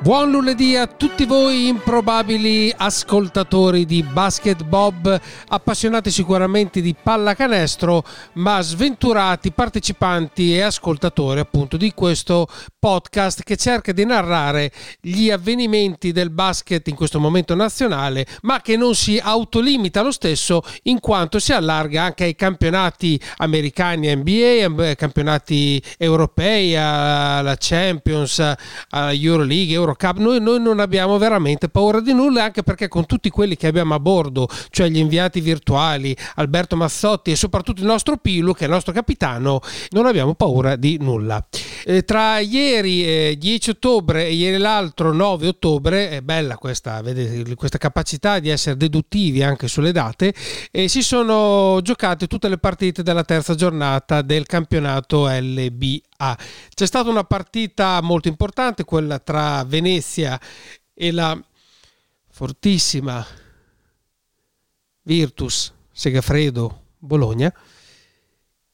Buon lunedì a tutti voi improbabili ascoltatori di Basket Bob, appassionati sicuramente di pallacanestro, ma sventurati partecipanti e ascoltatori appunto di questo podcast che cerca di narrare gli avvenimenti del basket in questo momento nazionale, ma che non si autolimita lo stesso in quanto si allarga anche ai campionati americani NBA, campionati europei, alla Champions, alla Euroleague, Eurocup, noi, noi, non abbiamo veramente paura di nulla, anche perché con tutti quelli che abbiamo a bordo, cioè gli inviati virtuali, Alberto Mazzotti e soprattutto il nostro Pilu, che è il nostro capitano, non abbiamo paura di nulla. Eh, tra ieri eh, 10 ottobre e ieri l'altro 9 ottobre, è bella questa, vedete, questa capacità di essere deduttivi anche sulle date, e si sono giocate tutte le partite della terza giornata del campionato LBA. C'è stata una partita molto importante, quella tra Venezia e la fortissima Virtus Segafredo Bologna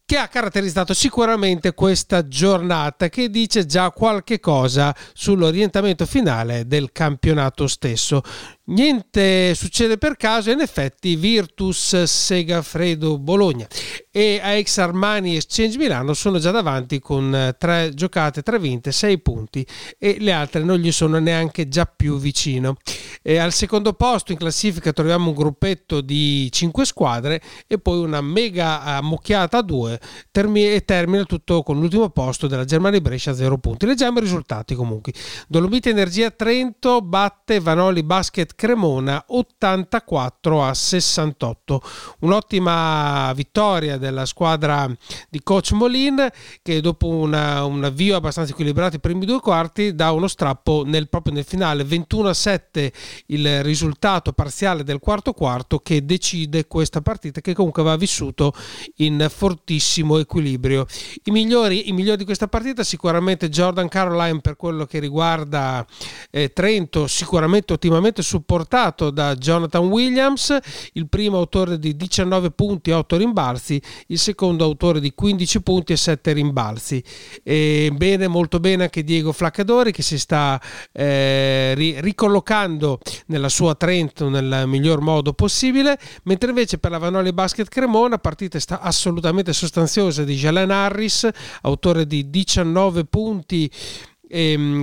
che ha caratterizzato sicuramente questa giornata che dice già qualche cosa sull'orientamento finale del campionato stesso. Niente succede per caso, in effetti Virtus Segafredo Bologna e AX Armani Exchange Milano sono già davanti con tre giocate, tre vinte, sei punti e le altre non gli sono neanche già più vicino. E al secondo posto in classifica troviamo un gruppetto di cinque squadre e poi una mega ammucchiata a due e termina tutto con l'ultimo posto della Germania Brescia a zero punti. Leggiamo i risultati comunque. Dolomite Energia Trento batte Vanoli Basket Cremona 84 a 68. Un'ottima vittoria della squadra di coach Molin che dopo una, un avvio abbastanza equilibrato i primi due quarti dà uno strappo nel, proprio nel finale 21 a 7 il risultato parziale del quarto quarto che decide questa partita che comunque va vissuto in fortissimo equilibrio. I migliori, i migliori di questa partita sicuramente Jordan Caroline per quello che riguarda eh, Trento, sicuramente ottimamente su supportato da Jonathan Williams, il primo autore di 19 punti e 8 rimbalzi, il secondo autore di 15 punti e 7 rimbalzi. E bene, molto bene anche Diego Flaccadori che si sta eh, ricollocando nella sua Trento nel miglior modo possibile, mentre invece per la Vanoli Basket Cremona partita sta assolutamente sostanziosa di Jalen Harris, autore di 19 punti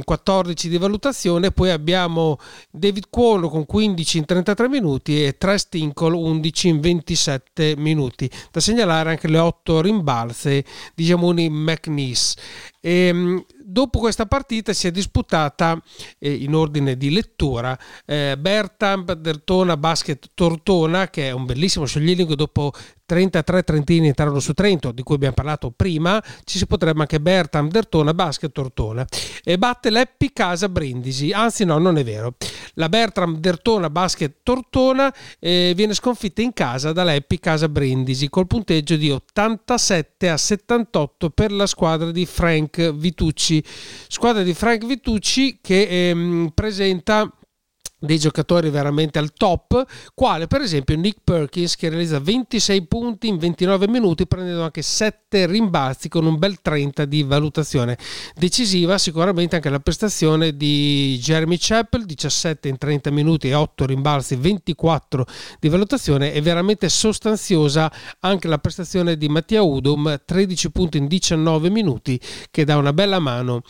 14 ehm, di valutazione, poi abbiamo David Cuono con 15 in 33 minuti e Tres Tinkle 11 in 27 minuti. Da segnalare anche le 8 rimbalze di Jamuni McNeese. Ehm, dopo questa partita si è disputata eh, in ordine di lettura eh, Bertam Dertona Basket Tortona che è un bellissimo scioglilingua dopo 33 trentini entrarono su Trento di cui abbiamo parlato prima ci si potrebbe anche Bertam Dertona Basket Tortona. E batte l'Eppi Casa Brindisi. Anzi no non è vero. La Bertram Dertona Basket Tortona eh, viene sconfitta in casa dall'Eppi Casa Brindisi col punteggio di 87 a 78 per la squadra di Frank Vitucci. Squadra di Frank Vitucci che ehm, presenta dei giocatori veramente al top, quale per esempio Nick Perkins che realizza 26 punti in 29 minuti prendendo anche 7 rimbalzi con un bel 30 di valutazione. Decisiva sicuramente anche la prestazione di Jeremy Chappell, 17 in 30 minuti e 8 rimbalzi, 24 di valutazione e veramente sostanziosa anche la prestazione di Mattia Udom, 13 punti in 19 minuti che dà una bella mano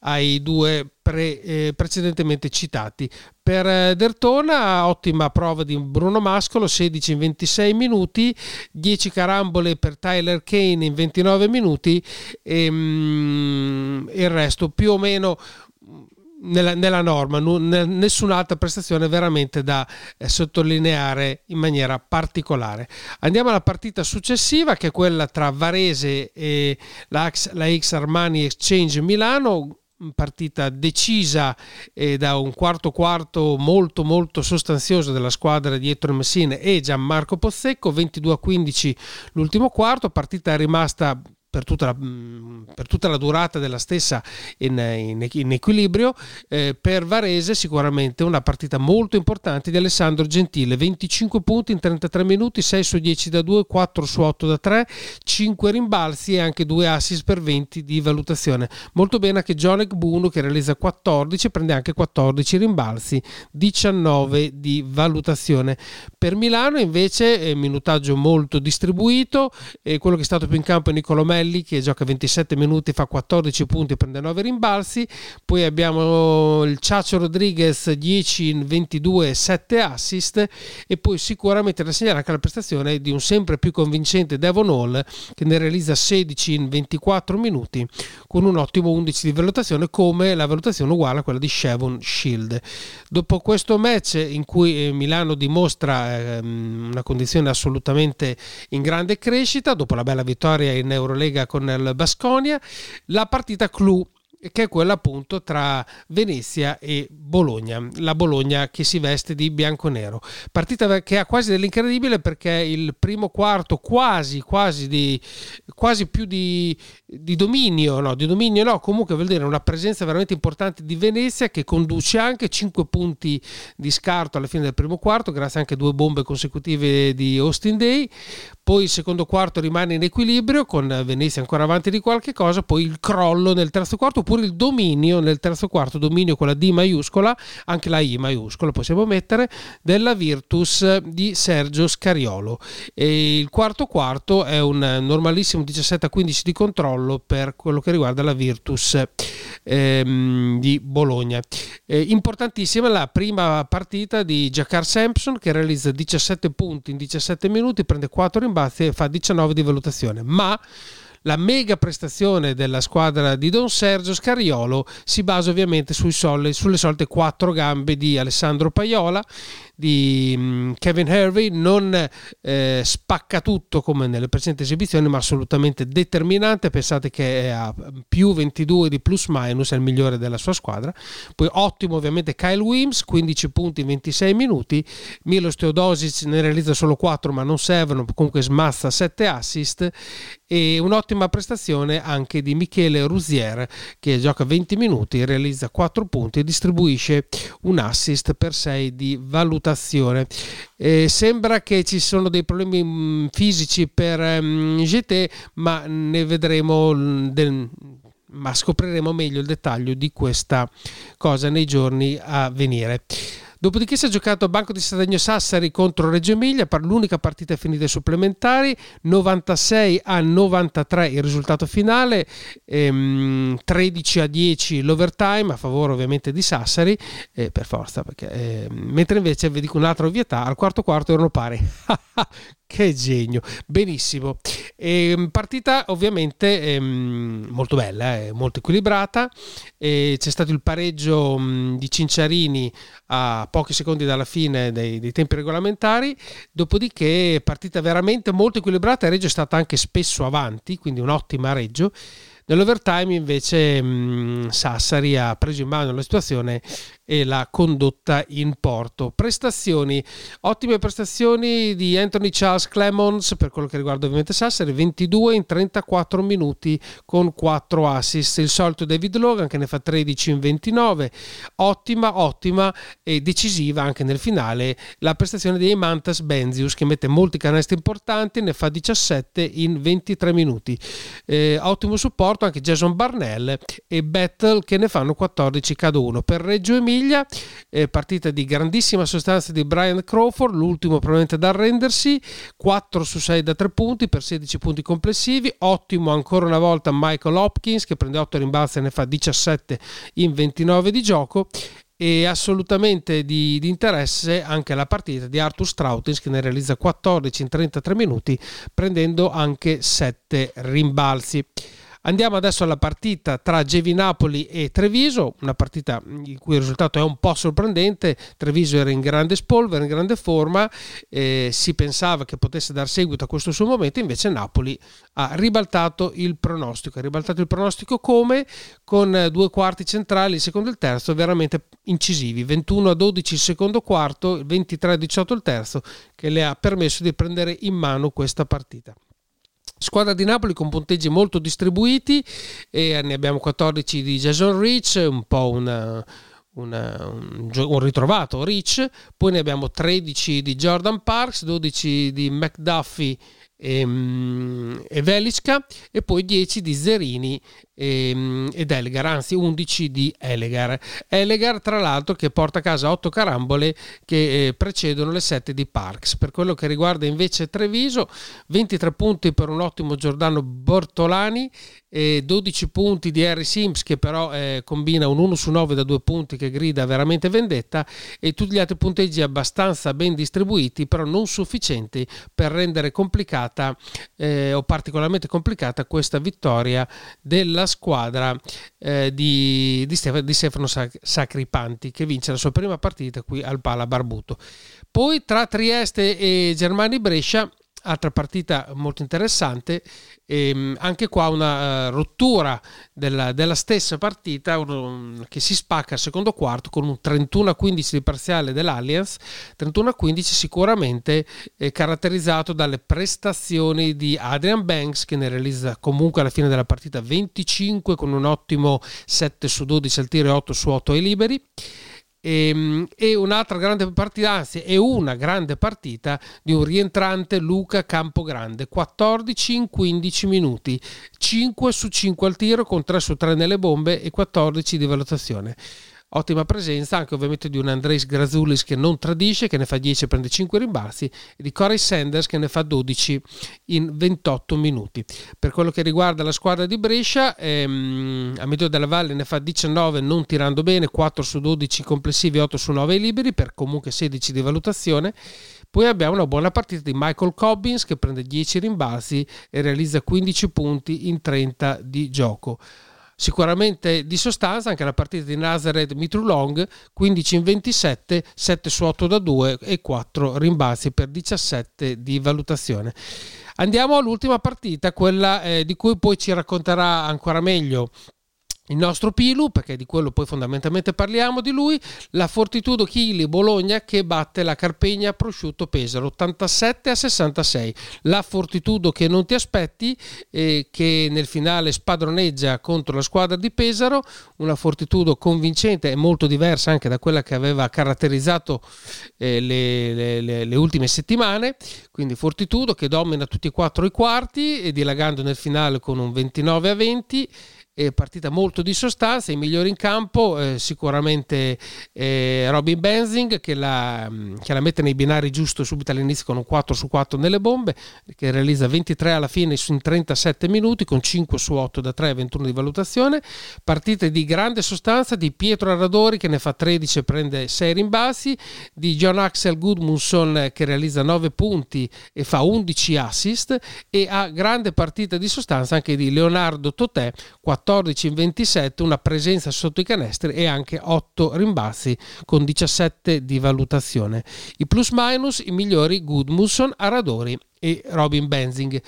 ai due pre, eh, precedentemente citati. Per eh, Dertona, ottima prova di Bruno Mascolo, 16 in 26 minuti, 10 carambole per Tyler Kane in 29 minuti e mm, il resto più o meno nella, nella, norma, nessun'altra prestazione veramente da eh, sottolineare in maniera particolare. Andiamo alla partita successiva che è quella tra Varese e la X Armani Exchange Milano partita decisa eh, da un quarto quarto molto molto sostanzioso della squadra di Ettore Messina e Gianmarco Pozzecco 22 a 15 l'ultimo quarto partita rimasta per tutta, la, mm, per tutta la, durata della stessa in, in, in equilibrio. Eh, per Varese sicuramente una partita molto importante di Alessandro Gentile, 25 punti in 33 minuti, 6 su 10 da 2, 4 su 8 da 3, 5 rimbalzi e anche 2 assist per 20 di valutazione. Molto bene anche John Egbuno che realizza 14, prende anche 14 rimbalzi, 19 di valutazione. Per Milano invece eh, minutaggio molto distribuito, eh, quello che è stato più in campo è Nicolò Melli che gioca 27 minuti, fa 14 punti e prende 9 rimbalzi. Poi abbiamo il Ciaccio Rodriguez 10 in 22 7 assist e poi sicuramente da segnalare anche la prestazione di un sempre più convincente Devon Hall che ne realizza 16 in 24 minuti con un ottimo 11 di valutazione come la valutazione uguale a quella di Shevon Shield. Dopo questo match in cui eh, Milano dimostra ehm, una condizione assolutamente in grande crescita, dopo la bella vittoria in Eurolega Lega con il Basconia, la partita clou che è quella appunto tra Venezia e Bologna, la Bologna che si veste di bianco-nero. Partita che ha quasi dell'incredibile perché il primo quarto quasi, quasi, di, quasi più di, di dominio, no, di dominio no, comunque vuol dire una presenza veramente importante di Venezia che conduce anche 5 punti di scarto alla fine del primo quarto, grazie anche a due bombe consecutive di Austin Day. Poi il secondo quarto rimane in equilibrio con Venezia ancora avanti di qualche cosa, poi il crollo nel terzo quarto oppure il dominio nel terzo quarto, dominio con la D maiuscola, anche la I maiuscola possiamo mettere, della Virtus di Sergio Scariolo. E il quarto quarto è un normalissimo 17 a 15 di controllo per quello che riguarda la Virtus ehm, di Bologna. Eh, importantissima la prima partita di Jakar Sampson che realizza 17 punti in 17 minuti, prende 4 rimbalzi e fa 19 di valutazione, ma la mega prestazione della squadra di Don Sergio Scariolo si basa ovviamente sole, sulle solite quattro gambe di Alessandro Paiola di mm, Kevin Hervey non eh, spacca tutto come nelle precedenti esibizioni ma assolutamente determinante. Pensate che è a più 22 di plus minus è il migliore della sua squadra. Poi ottimo ovviamente Kyle Wims 15 punti in 26 minuti. Milos Teodosic ne realizza solo 4 ma non servono comunque smazza 7 assist. E un'ottima prestazione anche di Michele Rusier che gioca 20 minuti realizza 4 punti e distribuisce un assist per 6 di valutazione valutazione. Eh, sembra che ci sono dei problemi mh, mm, fisici per mh, mm, GT, ma ne vedremo mm, del, ma scopriremo meglio il dettaglio di questa cosa nei giorni a venire. Dopodiché si è giocato a Banco di Sardegno Sassari contro Reggio Emilia per l'unica partita finita ai supplementari, 96 a 93 il risultato finale, ehm, 13 a 10 l'overtime a favore ovviamente di Sassari, eh, per forza, perché, eh, mentre invece vi dico un'altra ovvietà, al quarto quarto erano pari. Che genio, benissimo. E, ehm, partita ovviamente ehm, molto bella, eh, molto equilibrata. E c'è stato il pareggio mh, di Cinciarini a pochi secondi dalla fine dei, dei, tempi regolamentari. Dopodiché, partita veramente molto equilibrata. Reggio è stata anche spesso avanti, quindi un'ottima Reggio. Nell'overtime invece mh, Sassari ha preso in mano la situazione e la condotta in porto. Prestazioni, ottime prestazioni di Anthony Charles Clemons per quello che riguarda ovviamente Sassari, 22 in 34 minuti con 4 assist. Il solito David Logan che ne fa 13 in 29, ottima, ottima e decisiva anche nel finale la prestazione di Mantas Benzius che mette molti canestri importanti, ne fa 17 in 23 minuti. Eh, ottimo supporto anche Jason Barnell e Battle che ne fanno 14 cado 1 per Reggio Emilia eh, partita di grandissima sostanza di Brian Crawford l'ultimo probabilmente da arrendersi 4 su 6 da 3 punti per 16 punti complessivi ottimo ancora una volta Michael Hopkins che prende 8 rimbalzi e ne fa 17 in 29 di gioco e assolutamente di, di, interesse anche la partita di Arthur Strautins che ne realizza 14 in 33 minuti prendendo anche 7 rimbalzi. Andiamo adesso alla partita tra Gevi Napoli e Treviso, una partita il cui risultato è un po' sorprendente. Treviso era in grande spolvero, in grande forma, eh, si pensava che potesse dar seguito a questo suo momento, invece Napoli ha ribaltato il pronostico. Ha ribaltato il pronostico come? Con due quarti centrali, il secondo e il terzo, veramente incisivi. 21 a 12 il secondo quarto, 23 a 18 il terzo, che le ha permesso di prendere in mano questa partita. Squadra di Napoli con punteggi molto distribuiti e ne abbiamo 14 di Jason Rich, un po' una, una, un, un, ritrovato Rich, poi ne abbiamo 13 di Jordan Parks, 12 di McDuffie e, ehm, e Velicka e poi 10 di Zerini e, ehm, ed Elegar, anzi 11 di Elegar. Elegar tra l'altro che porta a casa 8 carambole che eh, precedono le 7 di Parks. Per quello che riguarda invece Treviso, 23 punti per un ottimo Giordano Bortolani e 12 punti di Harry Sims che però eh, combina un 1 su 9 da 2 punti che grida veramente vendetta e tutti gli altri punteggi abbastanza ben distribuiti però non sufficienti per rendere complicata eh, o particolarmente complicata questa vittoria della squadra eh, di, di, Stefano, di Stefano Sacripanti che vince la sua prima partita qui al Pala Barbuto poi tra Trieste e Germani Brescia altra partita molto interessante, ehm, anche qua una uh, rottura della, della, stessa partita un, che si spacca al secondo quarto con un 31-15 di parziale dell'Allianz, 31-15 sicuramente eh, caratterizzato dalle prestazioni di Adrian Banks che ne realizza comunque alla fine della partita 25 con un ottimo 7 su 12 al tiro e 8 su 8 ai liberi. E, ehm, e, un'altra grande partita, anzi è una grande partita di un rientrante Luca Campogrande, 14 in 15 minuti, 5 su 5 al tiro con 3 su 3 nelle bombe e 14 di valutazione ottima presenza anche ovviamente di un Andres Grazulis che non tradisce, che ne fa 10 e prende 5 rimbalzi, e di Corey Sanders che ne fa 12 in 28 minuti. Per quello che riguarda la squadra di Brescia, ehm, a Medio della Valle ne fa 19 non tirando bene, 4 su 12 complessivi, 8 su 9 liberi, per comunque 16 di valutazione. Poi abbiamo una buona partita di Michael Cobbins che prende 10 rimbalzi e realizza 15 punti in 30 di gioco sicuramente di sostanza anche la partita di Nazareth Mitrulong 15 in 27 7 su 8 da 2 e 4 rimbalzi per 17 di valutazione. Andiamo all'ultima partita quella eh, di cui poi ci racconterà ancora meglio il nostro Pilu, perché di quello poi fondamentalmente parliamo di lui, la Fortitudo Chili Bologna che batte la Carpegna Prosciutto Pesaro 87 a 66. La Fortitudo che non ti aspetti, eh, che nel finale spadroneggia contro la squadra di Pesaro, una Fortitudo convincente e molto diversa anche da quella che aveva caratterizzato eh, le, le, le, le, ultime settimane. Quindi Fortitudo che domina tutti e quattro i quarti e dilagando nel finale con un 29 a 20 eh, partita molto di sostanza, i migliori in campo eh, sicuramente eh, Robin Benzing che la, che la, mette nei binari giusto subito all'inizio con un 4 su 4 nelle bombe, che realizza 23 alla fine in 37 minuti con 5 su 8 da 3 e 21 di valutazione, partite di grande sostanza di Pietro Arradori che ne fa 13 e prende 6 rimbalzi, di John Axel Goodmunson che realizza 9 punti e fa 11 assist e a grande partita di sostanza anche di Leonardo Totè 14 14 in 27, una presenza sotto i canestri e anche 8 rimbalzi con 17 di valutazione. I plus minus, i migliori Gudmundsson, Aradori e Robin Benzing.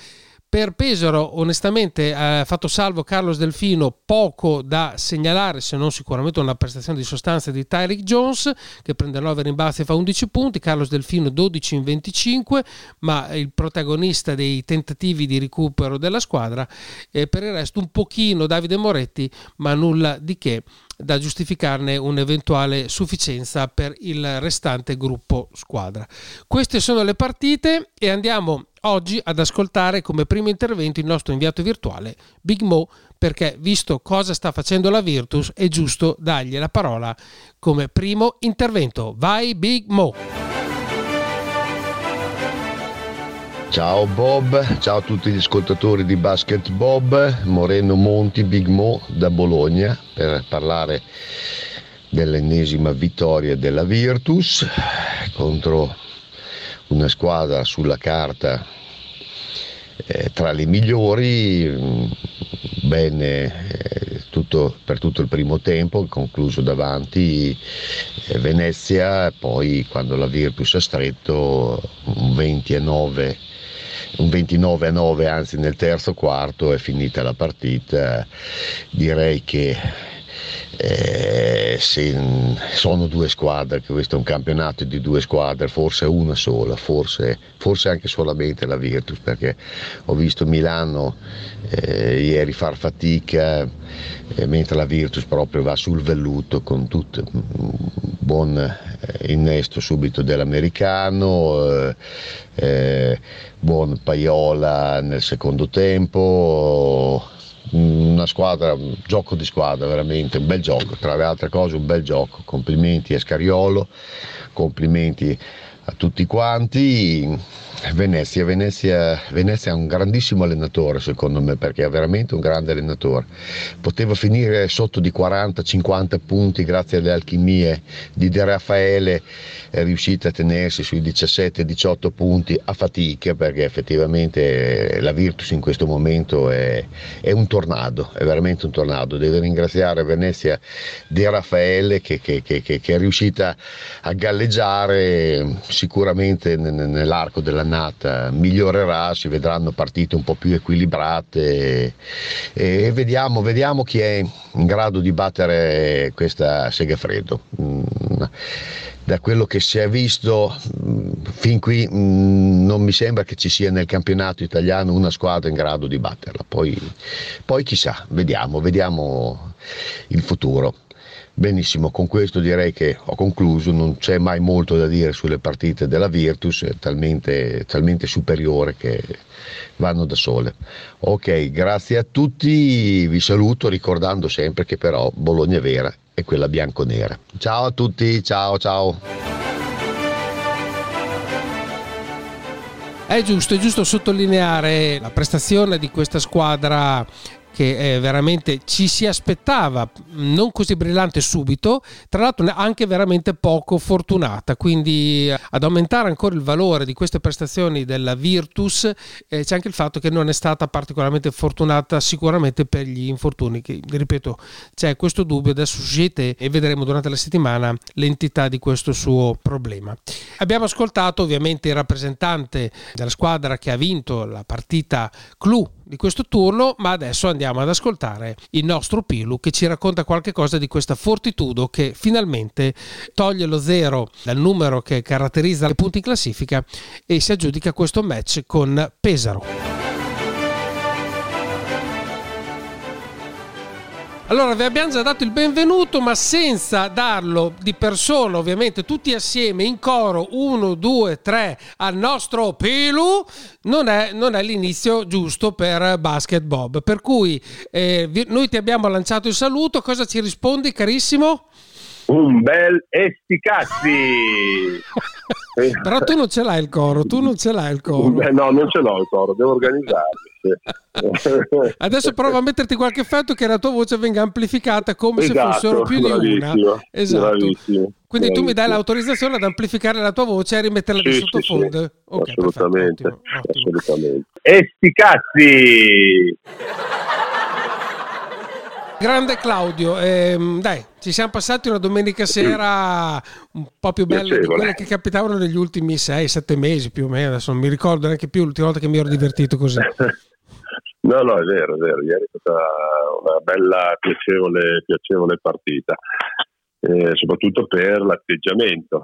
Per Pesaro, onestamente, ha fatto salvo Carlos Delfino, poco da segnalare, se non sicuramente una prestazione di sostanza di Tyreek Jones, che prende 9 rimbalzi e fa 11 punti, Carlos Delfino 12 in 25, ma il protagonista dei tentativi di recupero della squadra. E per il resto un pochino Davide Moretti, ma nulla di che da giustificarne un'eventuale sufficienza per il restante gruppo squadra. Queste sono le partite e andiamo oggi ad ascoltare come primo intervento il nostro inviato virtuale Big Mo perché visto cosa sta facendo la Virtus è giusto dargli la parola come primo intervento. Vai Big Mo! Ciao Bob, ciao a tutti gli ascoltatori di Basket Bob, Moreno Monti, Big Mo da Bologna per parlare dell'ennesima vittoria della Virtus contro una squadra sulla carta eh, tra le migliori, mm, bene eh, tutto, per tutto il primo tempo, concluso davanti eh, Venezia, poi quando la Virtus ha stretto un 20 a 9 un 29 a 9 anzi nel terzo quarto è finita la partita. Direi che eh, sono due squadre, che questo è un campionato di due squadre, forse una sola, forse, forse anche solamente la Virtus, perché ho visto Milano eh, ieri far fatica, eh, mentre la Virtus proprio va sul velluto con tutto buon eh, innesto subito dell'americano, eh, eh, buon Paiola nel secondo tempo una squadra, un gioco di squadra veramente, un bel gioco, tra le altre cose un bel gioco, complimenti a Scariolo, complimenti a tutti quanti. Venezia, Venezia, Venezia è un grandissimo allenatore secondo me perché è veramente un grande allenatore. Poteva finire sotto di 40-50 punti grazie alle alchimie di De Raffaele, è riuscita a tenersi sui 17-18 punti a fatica perché effettivamente la Virtus in questo momento è, è, un tornado, è veramente un tornado. Deve ringraziare Venezia De Raffaele che, che, che, che è riuscita a galleggiare sicuramente nell'arco della giornata migliorerà, si vedranno partite un po' più equilibrate e vediamo, vediamo chi è in grado di battere questa Segafredo. Mm, da quello che si è visto mm, fin qui mm, non mi sembra che ci sia nel campionato italiano una squadra in grado di batterla. Poi, poi chissà, vediamo, vediamo il futuro. Benissimo, con questo direi che ho concluso, non c'è mai molto da dire sulle partite della Virtus, è talmente, talmente superiore che vanno da sole. Ok, grazie a tutti, vi saluto ricordando sempre che però Bologna è vera è quella bianco-nera. Ciao a tutti, ciao ciao. È giusto, è giusto sottolineare la prestazione di questa squadra che eh, veramente ci si aspettava non così brillante subito, tra l'altro anche veramente poco fortunata, quindi eh, ad aumentare ancora il valore di queste prestazioni della Virtus eh, c'è anche il fatto che non è stata particolarmente fortunata sicuramente per gli infortuni, che ripeto c'è questo dubbio, adesso uscite e vedremo durante la settimana l'entità di questo suo problema. Abbiamo ascoltato ovviamente il rappresentante della squadra che ha vinto la partita clou di questo turno, ma adesso andiamo ad ascoltare il nostro Pilu che ci racconta qualche cosa di questa fortitudo che finalmente toglie lo zero dal numero che caratterizza le punti in classifica e si aggiudica questo match con Pesaro. Allora, vi abbiamo già dato il benvenuto, ma senza darlo di persona, ovviamente, tutti assieme in coro, uno, due, tre, al nostro Pilu, non è, non è l'inizio giusto per Basket Bob. Per cui eh, noi ti abbiamo lanciato il saluto, cosa ci rispondi, carissimo? Un bel esticazzi! Però tu non ce l'hai il coro, tu non ce l'hai il coro. no, non ce l'ho il coro, devo organizzarmi. Adesso prova a metterti qualche effetto che la tua voce venga amplificata come esatto, se fossero più di una. Esatto. Bravissimo, Quindi bravissimo. tu mi dai l'autorizzazione ad amplificare la tua voce e rimetterla sì, di sottofondo. Sì, sì. Okay, assolutamente, perfetto, ottimo, assolutamente. E sti cazzi! Grande Claudio, ehm, dai, ci siamo passati una domenica sera un po' più bella di quelle che capitavano negli ultimi 6-7 mesi più o meno, adesso non mi ricordo neanche più l'ultima volta che mi ero divertito così. No, no, è vero, è vero. Ieri è stata una bella, piacevole, piacevole partita, eh, soprattutto per l'atteggiamento.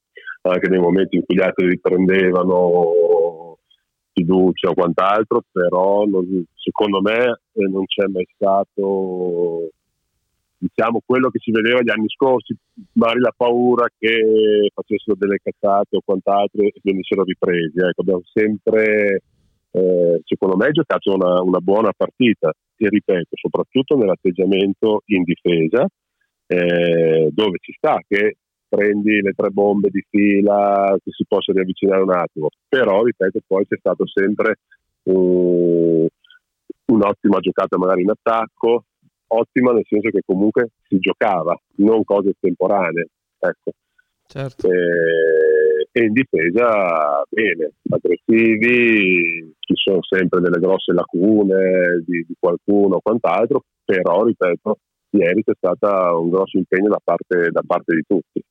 Anche nei momenti in cui gli altri riprendevano fiducia o quant'altro, però non, secondo me eh, non c'è mai stato diciamo quello che si vedeva gli anni scorsi, magari la paura che facessero delle cazzate o quant'altro e venissero ripresi. Ecco, abbiamo sempre, eh, secondo me, giocato una, una, buona partita e ripeto, soprattutto nell'atteggiamento in difesa, eh, dove ci sta che prendi le tre bombe di fila, che si possa riavvicinare un attimo. Però, ripeto, poi c'è stato sempre un, un'ottima giocata magari in attacco, ottima nel senso che comunque si giocava, non cose estemporanee. Ecco. Certo. E, e, in difesa bene, aggressivi, ci sono sempre delle grosse lacune di, di qualcuno o quant'altro, però ripeto, ieri c'è stato un grosso impegno da parte, da parte di tutti.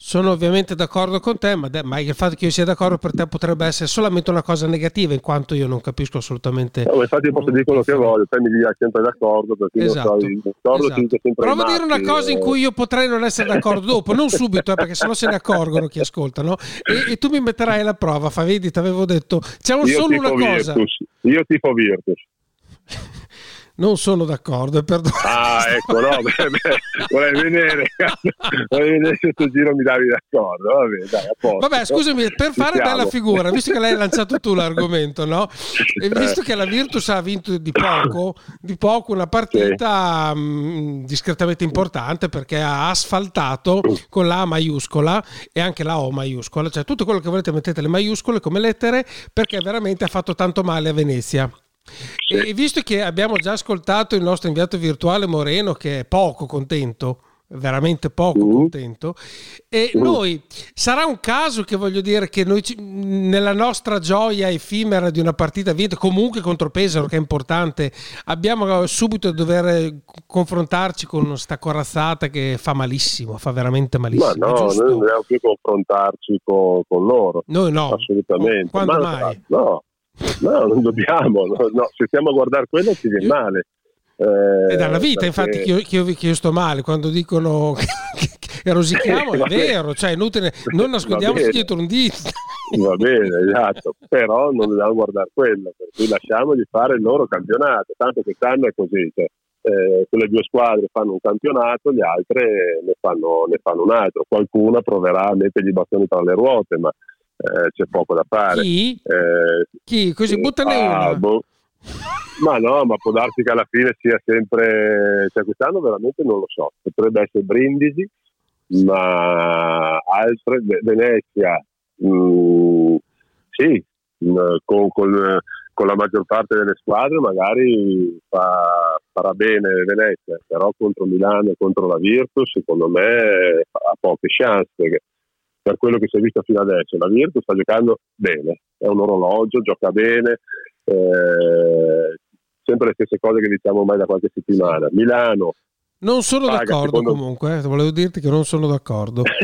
Sono ovviamente d'accordo con te, ma, ma, il fatto che io sia d'accordo per te potrebbe essere solamente una cosa negativa, in quanto io non capisco assolutamente. No, infatti posso dire quello che voglio, te mi dici sempre d'accordo, perché esatto, io so, d'accordo esatto. sempre Prova a dire una cosa in cui io potrei non essere d'accordo dopo, non subito, eh, perché sennò se ne accorgono chi ascoltano. E, e, tu mi metterai alla prova, fa vedi, ti avevo detto, c'è un solo una cosa. Virtus. Io tifo Virtus. Non sono d'accordo, perdono. Ah, ecco, no, beh, beh, vorrei vedere, vorrei vedere se questo giro mi davi d'accordo. Vabbè, dai, a posto. Vabbè, scusami, per fare bella figura, visto che l'hai lanciato tu l'argomento, no? E visto che la Virtus ha vinto di poco, di poco una partita sì. mh, discretamente importante perché ha asfaltato con la A maiuscola e anche la O maiuscola, cioè tutto quello che volete mettete le maiuscole come lettere perché veramente ha fatto tanto male a Venezia. Sì. E visto che abbiamo già ascoltato il nostro inviato virtuale Moreno, che è poco contento, veramente poco uh. contento, e uh. noi sarà un caso che voglio dire che noi nella nostra gioia effimera di una partita vinta, comunque contro Pesaro, che è importante, abbiamo subito dover confrontarci con sta corazzata che fa malissimo, fa veramente malissimo. Ma no, noi non dobbiamo più confrontarci con, con loro. Noi no. Assolutamente. Quando Ma, mai? No No, non dobbiamo, no, no. se stiamo a guardare quello ci viene male. Eh, è dalla vita, perché... infatti, che io, che, io, che io, sto male quando dicono che rosichiamo, è vero, cioè inutile, non nascondiamoci dietro un dito. Va bene, esatto, però non dobbiamo guardare quello, per cui lasciamogli fare il loro campionato, tanto quest'anno è così, cioè, eh, quelle due squadre fanno un campionato, le altre ne fanno, ne fanno un altro, qualcuno proverà a mettergli i bastoni tra le ruote, ma eh, c'è poco da fare. Chi? Eh, Chi? Così buttane ah. Boh. Ma no, ma può darsi che alla fine sia sempre, cioè quest'anno veramente non lo so, potrebbe essere Brindisi, ma altre, Venezia, mh, mm, sì, mh, mm, con, con, con, la maggior parte delle squadre magari fa, farà bene Venezia, però contro Milano e contro la Virtus secondo me ha poche chance, perché per quello che si è visto fino adesso, la Virtus sta giocando bene, è un orologio, gioca bene, eh, sempre le stesse cose che diciamo ormai da qualche settimana. Milano. Non sono d'accordo secondo... comunque, eh, volevo dirti che non sono d'accordo.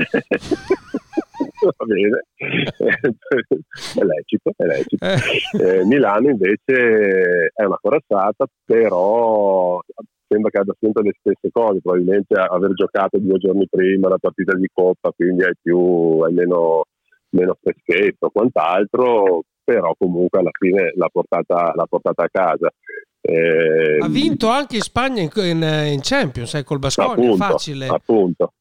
Va bene, è lecito, è lecito. Eh. Eh, Milano invece è una corazzata, però sembra che abbia sempre le stesse cose, probabilmente aver giocato due giorni prima la partita di Coppa, quindi hai più, hai meno, meno freschetto, quant'altro, però comunque alla fine l'ha portata, l'ha portata a casa. Eh, ha vinto anche in Spagna in, in, in Champions, eh, col Basconia, facile. Appunto,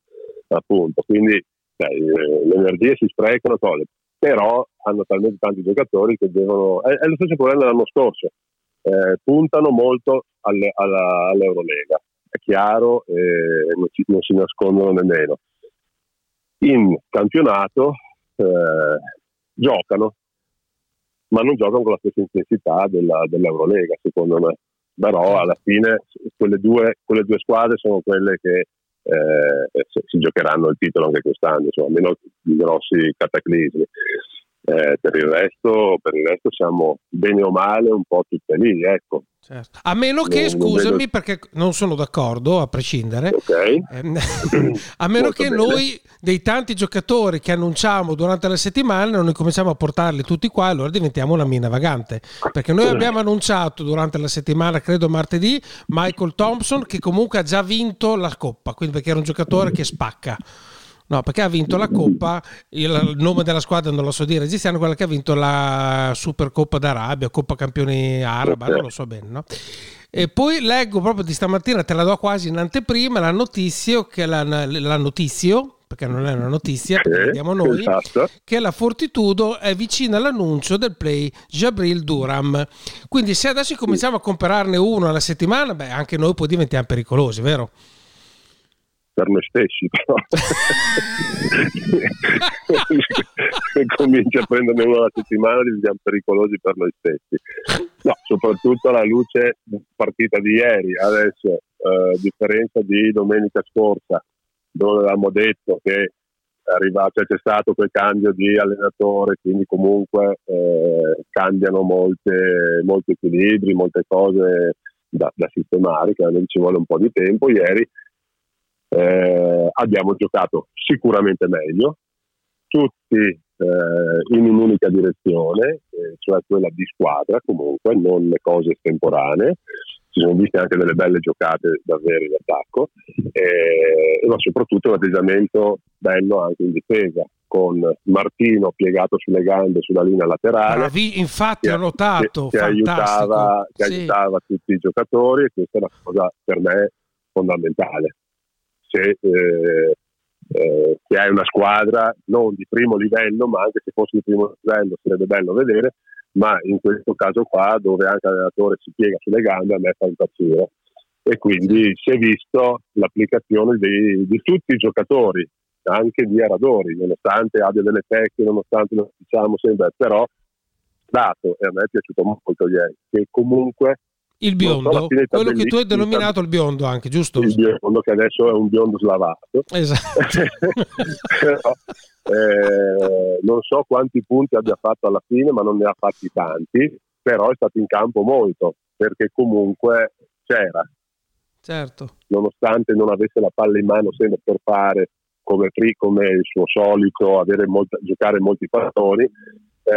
appunto. quindi eh, le energie si sprecano, cose. però hanno talmente tanti giocatori che devono... È, è lo stesso problema dell'anno scorso, eh, puntano molto alle, alla, all'Eurolega, è chiaro, eh, non, non, si nascondono nemmeno. In campionato eh, giocano, ma non giocano con la stessa intensità della, dell'Eurolega, secondo me. Però alla fine quelle due, quelle due squadre sono quelle che eh, si giocheranno il titolo anche quest'anno, insomma, meno grossi cataclismi. Eh, per, il resto, per, il resto, siamo bene o male un po' tutte lì, ecco. Certo. A meno che, non, scusami, vedo... perché non sono d'accordo, a prescindere, okay. ehm, a meno che bene. noi dei tanti giocatori che annunciamo durante la settimana non cominciamo a portarli tutti qua, allora diventiamo una mina vagante. Perché noi abbiamo annunciato durante la settimana, credo martedì, Michael Thompson che comunque ha già vinto la Coppa, quindi perché era un giocatore che spacca. No, perché ha vinto la Coppa, il nome della squadra non lo so dire, registriamo quella che ha vinto la Supercoppa d'Arabia, Coppa Campioni Araba, non lo so bene, no? E poi leggo proprio di stamattina, te la do quasi in anteprima, la notizia, che la, la notizio, perché non è una notizia, sì, vediamo noi, esatto. che la Fortitudo è vicina all'annuncio del play Jabril Duram. Quindi se adesso cominciamo a comprarne uno alla settimana, beh, anche noi poi diventiamo pericolosi, vero? Per noi stessi, però comincia a prenderne uno alla settimana diventiamo pericolosi per noi stessi. No, soprattutto alla luce partita di ieri, adesso eh, differenza di domenica scorsa, dove avevamo detto che arriva, cioè c'è stato quel cambio di allenatore, quindi comunque eh, cambiano molte, molti equilibri, molte cose da, da sistemare, che ci vuole un po' di tempo. Ieri eh, abbiamo giocato sicuramente meglio, tutti eh, in un'unica direzione, eh, cioè quella di squadra comunque, non le cose estemporanee. Ci sono viste anche delle belle giocate davvero in attacco, eh, ma soprattutto un atteggiamento bello anche in difesa, con Martino piegato sulle gambe sulla linea laterale. Bravi, infatti ho notato, che, che, aiutava, che sì. aiutava tutti i giocatori e questa è una cosa per me fondamentale se, eh, eh, se hai una squadra non di primo livello, ma anche se fosse di primo livello sarebbe bello vedere, ma in questo caso qua dove anche l'allenatore si piega sulle gambe a me fa impazzire. E quindi si è visto l'applicazione di, di tutti i giocatori, anche di Aradori, nonostante abbia delle tecniche, nonostante lo diciamo sempre, però dato, e a me è piaciuto molto ieri, che comunque il biondo, quello che tu hai denominato il biondo anche, giusto? Il biondo che adesso è un biondo slavato. Esatto. Però, eh, non so quanti punti abbia fatto alla fine, ma non ne ha fatti tanti, però è stato in campo molto, perché comunque c'era. Certo. Nonostante non avesse la palla in mano sempre per fare come, come il suo solito, molta, giocare molti pattoni, eh,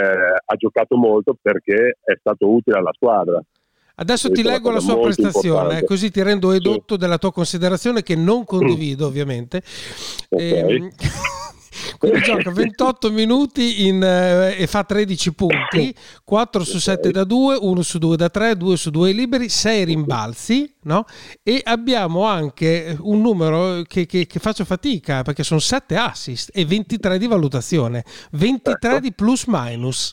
ha giocato molto perché è stato utile alla squadra. Adesso ti leggo la sua prestazione, eh, così ti rendo edotto sì. della tua considerazione che non condivido ovviamente. Okay. Ehm, quindi gioca 28 minuti in, eh, e fa 13 punti, 4 su 7 da 2, 1 su 2 da 3, 2 su 2 liberi, 6 rimbalzi, no? E abbiamo anche un numero che, che, che, faccio fatica perché sono 7 assist e 23 di valutazione, 23 ecco. di plus minus.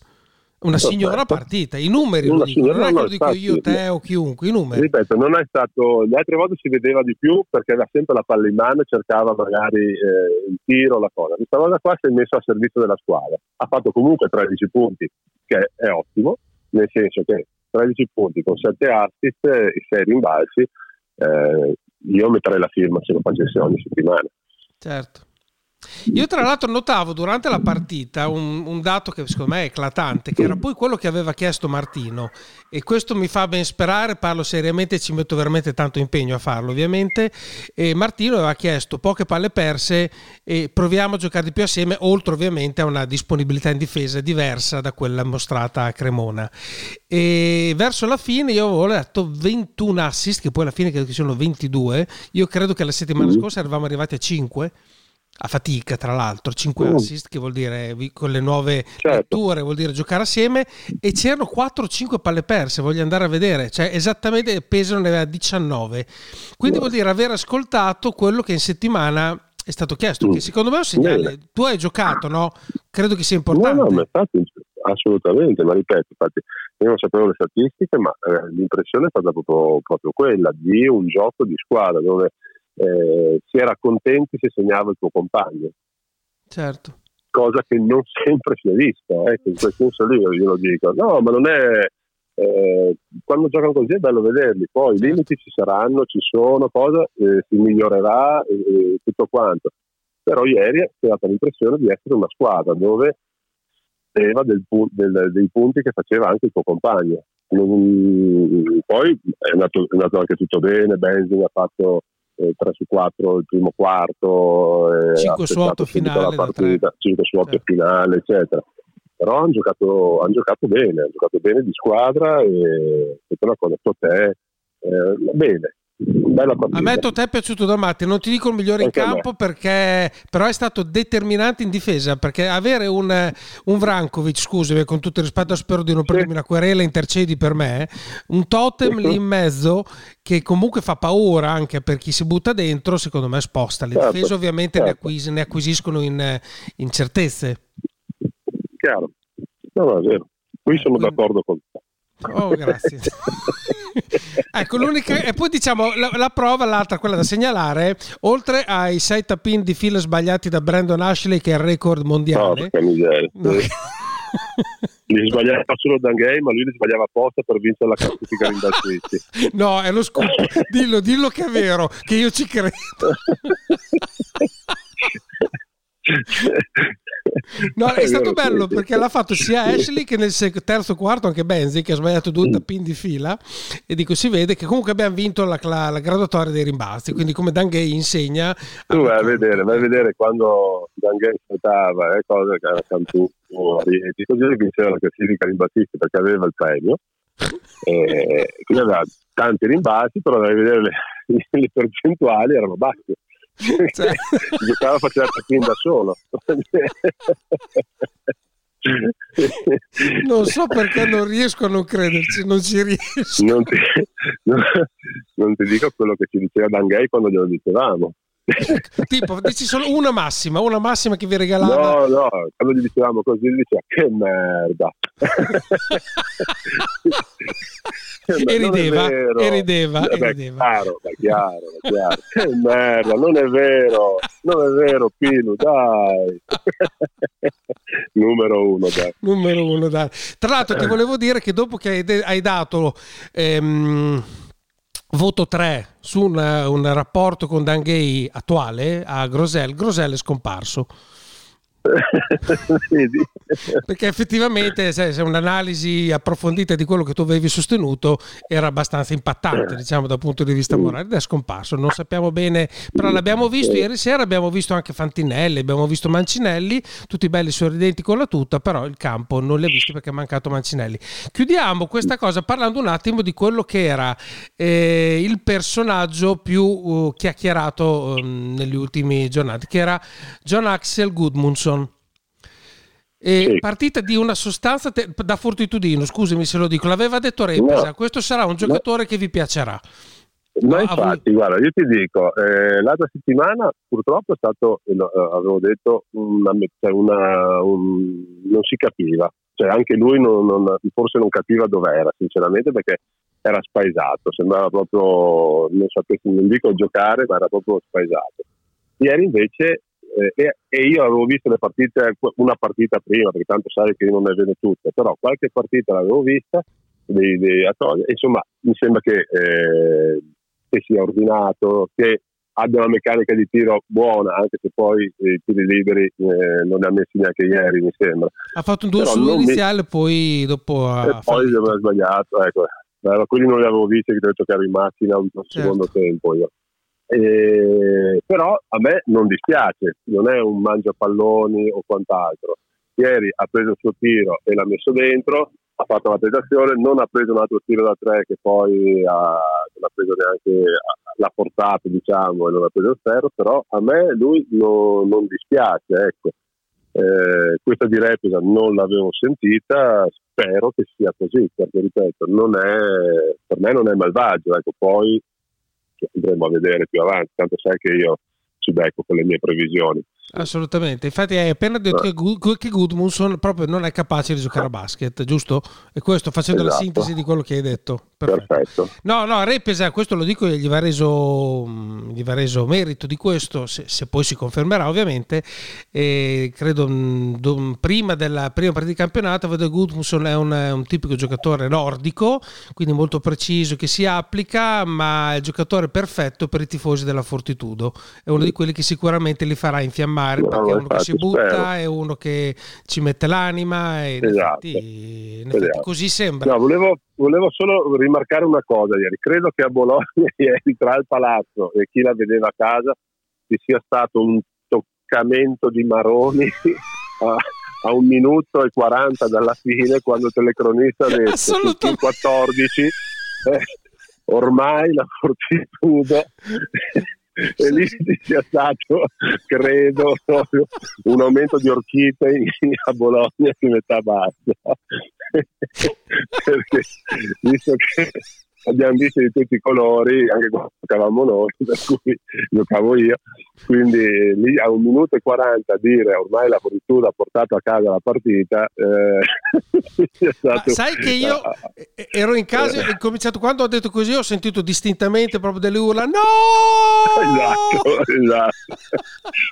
Una signora partita, i numeri lo dicono, non è che lo dico io, te o chiunque, i numeri. Ripeto, non è stato, le altre volte si vedeva di più perché aveva sempre la palla in mano e cercava magari eh, il tiro, la cosa. Questa volta qua si è messo a servizio della squadra. Ha fatto comunque 13 punti, che è ottimo, nel senso che 13 punti con 7 assist e 6 rimbalzi, eh, io metterei la firma se lo facessi ogni settimana. Certo. Io tra l'altro notavo durante la partita un, un, dato che secondo me è eclatante, che era poi quello che aveva chiesto Martino e questo mi fa ben sperare, parlo seriamente e ci metto veramente tanto impegno a farlo ovviamente. E Martino aveva chiesto poche palle perse e proviamo a giocare di più assieme, oltre ovviamente a una disponibilità in difesa diversa da quella mostrata a Cremona. E verso la fine io avevo letto 21 assist, che poi alla fine credo che siano 22, io credo che la settimana scorsa eravamo arrivati a 5 a fatica tra l'altro 5 mm. assist che vuol dire con le nuove certo. letture vuol dire giocare assieme e c'erano 4-5 palle perse voglio andare a vedere cioè esattamente Pesaro ne aveva 19 quindi mm. vuol dire aver ascoltato quello che in settimana è stato chiesto mm. che secondo me è un segnale tu hai giocato no? credo che sia importante no no ma infatti assolutamente ma ripeto infatti io non sapevo le statistiche ma eh, l'impressione è stata proprio, proprio quella di un gioco di squadra dove eh, si era contenti se segnava il tuo compagno. Certo. Cosa che non sempre si è vista, eh, in quel senso lì io lo dico. No, ma non è... Eh, quando giocano così è bello vederli, poi certo. i limiti ci saranno, ci sono, cosa, eh, si migliorerà e tutto quanto. Però ieri si è data l'impressione di essere una squadra dove aveva dei punti che faceva anche il tuo compagno. poi è andato, è andato anche tutto bene, Benzin ha fatto eh, 3 su 4 il primo quarto, 5 su 8 finale, partita, 5 su 8 eh. finale, eccetera. Però hanno giocato, han giocato bene, hanno giocato bene di squadra e è una cosa, te, eh, bene, a me Totè è piaciuto da matti, non ti dico il migliore Anche in campo perché però è stato determinante in difesa perché avere un, un Vrankovic, scusami con tutto il rispetto spero di non prendermi una querela, intercedi per me, un totem lì in mezzo che comunque fa paura anche per chi si butta dentro, secondo me sposta. Le certo, difese ovviamente certo. ne, acquis- ne, acquisiscono in, in, certezze. Chiaro, no, no, è vero, qui sono Quindi... d'accordo con te. Oh, grazie. ecco, l'unica. E poi diciamo la, la, prova, l'altra, quella da segnalare, oltre ai sei tapin di fila sbagliati da Brandon Ashley, che è il record mondiale. No, no. Li sbagliava solo Dangay, ma lui li sbagliava apposta per vincere la classifica in Balsisti. No, è lo scoop. Dillo, dillo che è vero, che io ci credo. No, è stato bello perché l'ha fatto sia Ashley che nel terzo quarto anche Benzi che ha sbagliato due mm. tappini di fila. E dico si vede che comunque abbiamo vinto la, la, la graduatoria dei rimbalzi. Quindi come Dangay insegna tu vai a vedere, vai a vedere quando Dangay saltava eh, cose che era Cantù Rieti così vinceva la classifica rimbalzista perché aveva il premio. E quindi aveva tanti rimbalzi però vai a vedere le, le percentuali erano basse cioè... giocava faceva fin da solo. Non so perché non riesco a non crederci non ci riesco. Non ti, non, non ti dico quello che ci diceva Dangay quando glielo dicevamo tipo, dici solo una massima, una massima che vi regalava. No, no, quando gli dicevamo così, gli diceva che merda. e rideva, e rideva, e rideva. Chiaro, chiaro, chiaro. Che merda, non è vero, non è vero, Pino, dai. Numero uno, dai. Numero uno, dai. Tra l'altro ti volevo dire che dopo che hai, hai dato... Ehm, voto 3 su un, un rapporto con Dan Gay attuale a Grosel, Grosel è scomparso. perché effettivamente se, se, un'analisi approfondita di quello che tu avevi sostenuto era abbastanza impattante diciamo dal punto di vista morale. Ed è scomparso non sappiamo bene però l'abbiamo visto ieri sera abbiamo visto anche Fantinelli abbiamo visto Mancinelli tutti belli sorridenti con la tuta però il campo non li ha visti perché è mancato Mancinelli. Chiudiamo questa cosa parlando un attimo di quello che era eh, il personaggio più uh, chiacchierato um, negli ultimi giornate che era John Axel Goodmunson e sì. partita di una sostanza te- da fortitudino, scusami se lo dico, l'aveva detto Repesa, no. questo sarà un giocatore no. che vi piacerà. No, infatti, guarda, io ti dico, eh, l'altra settimana purtroppo è stato, eh, avevo detto, una, cioè una, un, non si capiva, cioè anche lui non, non, forse non capiva dov'era, sinceramente, perché era spaesato, sembrava proprio, non sapesse, non dico giocare, ma era proprio spaesato. Ieri invece eh, e, e, io avevo visto le partite, una partita prima, perché tanto sai che io non ne vedo tutte, però qualche partita l'avevo vista, dei, dei, insomma mi sembra che, eh, che sia ordinato, che abbia una meccanica di tiro buona, anche se poi i tiri liberi eh, non li ha messi neanche ieri, mi sembra. Ha fatto un 2 Però su non mi- iniziale, poi dopo ha e poi aveva sbagliato, ecco. Allora, quelli non li avevo visti che devo giocare in macchina al Certo. secondo tempo io. E- però a me non dispiace, non è un mangiapalloni o quant'altro. Ieri ha preso il suo tiro e l'ha messo dentro, ha fatto la tentazione, non ha preso un altro tiro da tre che poi ha, non ha preso neanche, l'ha portato diciamo e non ha preso il ferro, però a me lui no- non dispiace, ecco. Eh, questa di Repesa non l'avevo sentita, spero che sia così, perché ripeto, non è, per me non è malvagio, ecco, poi andremo a vedere più avanti, tanto sai che io ci becco con le mie previsioni. Assolutamente, infatti hai appena detto Eh. che, Gu- che Gudmundsson proprio non è capace di giocare a basket, giusto? E questo facendo la Esatto. sintesi di quello che hai detto. Perfetto. Perfetto. No, no, Repesa, questo lo dico, gli va reso, gli va reso merito di questo, se, se poi si confermerà ovviamente. E credo mh, do- prima della prima partita di campionato, vedo che Gudmundsson è un, un tipico giocatore nordico, quindi molto preciso, che si applica, ma è il giocatore perfetto per i tifosi della Fortitudo. È uno di quelli che sicuramente li farà infiammare, No, perché è uno che si butta, spero. è uno che ci mette l'anima e in Esatto. effetti, in effetti Esatto. così sembra. No, volevo, volevo solo rimarcare una cosa ieri. Credo che a Bologna ieri tra il palazzo e chi la vedeva a casa ci sia stato un toccamento di maroni a, a un minuto e 40 dalla fine quando il telecronista ha detto Assolutamente. 14 eh, ormai la Fortitudo e lì ci sia stato credo un aumento di orchite a Bologna di metà bassa perché visto che abbiamo visto di tutti i colori anche quando giocavamo noi per cui giocavo io. Quindi lì a un minuto e 40 a dire ormai la Fortitudo ha portato a casa la partita eh, stato- sai che io eh, ero in casa e ho cominciato quando ho detto così ho sentito distintamente proprio delle urla no! Esatto, esatto.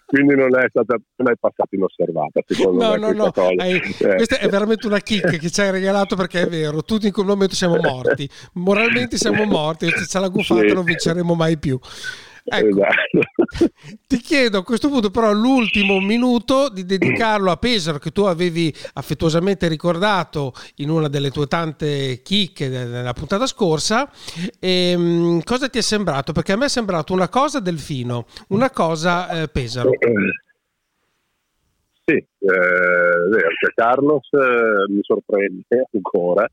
quindi non è stata non è passata inosservata secondo No, me no, no, hai- Eh. questa è veramente una chicca che ci hai regalato perché è vero, tutti in quel momento siamo morti, moralmente siamo morti, se c'è la gufata Sì. non vinceremo mai più. Ecco, Esatto. ti chiedo a questo punto però l'ultimo minuto di dedicarlo a Pesaro che tu avevi affettuosamente ricordato in una delle tue tante chicche nella puntata scorsa. Ehm, cosa ti è sembrato? Perché a me è sembrato una cosa Delfino, una cosa eh, Pesaro. Sì, eh, cioè Carlos eh, mi sorprende ancora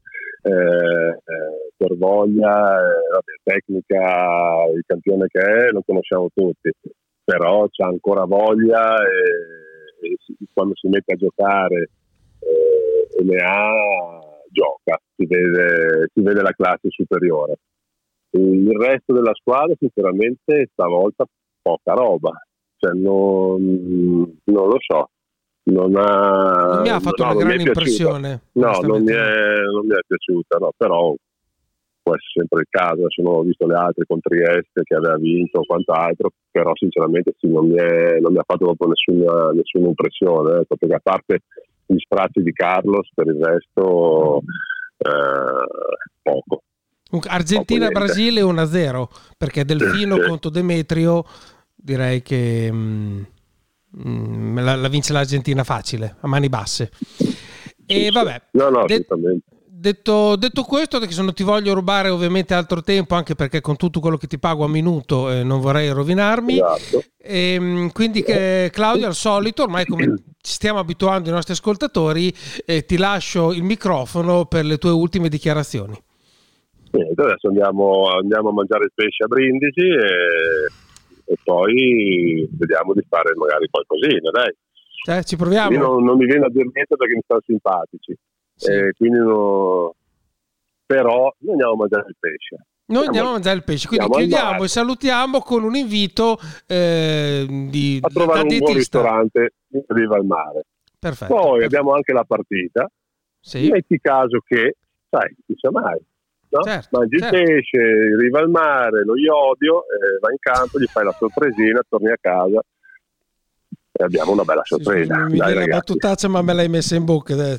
eh, eh, per voglia, eh, tecnica, il campione che è, lo conosciamo tutti, però c'ha ancora voglia e, e quando si mette a giocare eh, e ne ha, gioca, si vede, si vede la classe superiore. Il resto della squadra sinceramente stavolta poca roba, cioè non, non lo so. Non, ha, Non mi ha fatto no, una grande impressione. No, non mi, è, non mi è piaciuta, no, però può essere sempre il caso. Adesso non ho visto le altre con Trieste che aveva vinto o quant'altro, però sinceramente sì, non, mi è- non mi ha fatto proprio nessuna, nessuna impressione. Ecco, perché a parte gli sprazzi di Carlos, per il resto eh, poco. Argentina-Brasile 1-0 perché Delfino Sì, sì. contro Demetrio direi che mm, mm, la, la vince l'Argentina facile, a mani basse. E vabbè. No, no, de- assolutamente. detto, detto questo, perché se non ti voglio rubare ovviamente altro tempo, anche perché con tutto quello che ti pago a minuto eh, non vorrei rovinarmi. Esatto. Ehm, quindi che, Claudio al solito, ormai come ci stiamo abituando i nostri ascoltatori, eh, ti lascio il microfono per le tue ultime dichiarazioni. Niente, adesso andiamo, andiamo a mangiare il pesce a Brindisi e, e poi vediamo di fare magari qualcosina, dai. Cioè, ci proviamo? Io non, non mi viene a dire niente perché mi stanno simpatici, Sì. Eh, quindi no- però noi andiamo a mangiare il pesce. Noi andiamo a mangiare il pesce, quindi andiamo chiudiamo e salutiamo con un invito eh, di, a trovare un buon ristorante in riva al mare. Perfetto. Poi perfetto. abbiamo anche la partita. Sì. Metti caso che, sai, chi sa mai, no? Certo, mangi certo. il pesce, in riva al mare, lo iodio, eh, vai in campo, gli fai la sorpresina, torni a casa e abbiamo una bella Sì, sorpresa. scusa, mi Dai, la ragazzi. battutaccia, ma me l'hai messa in bocca. Eh,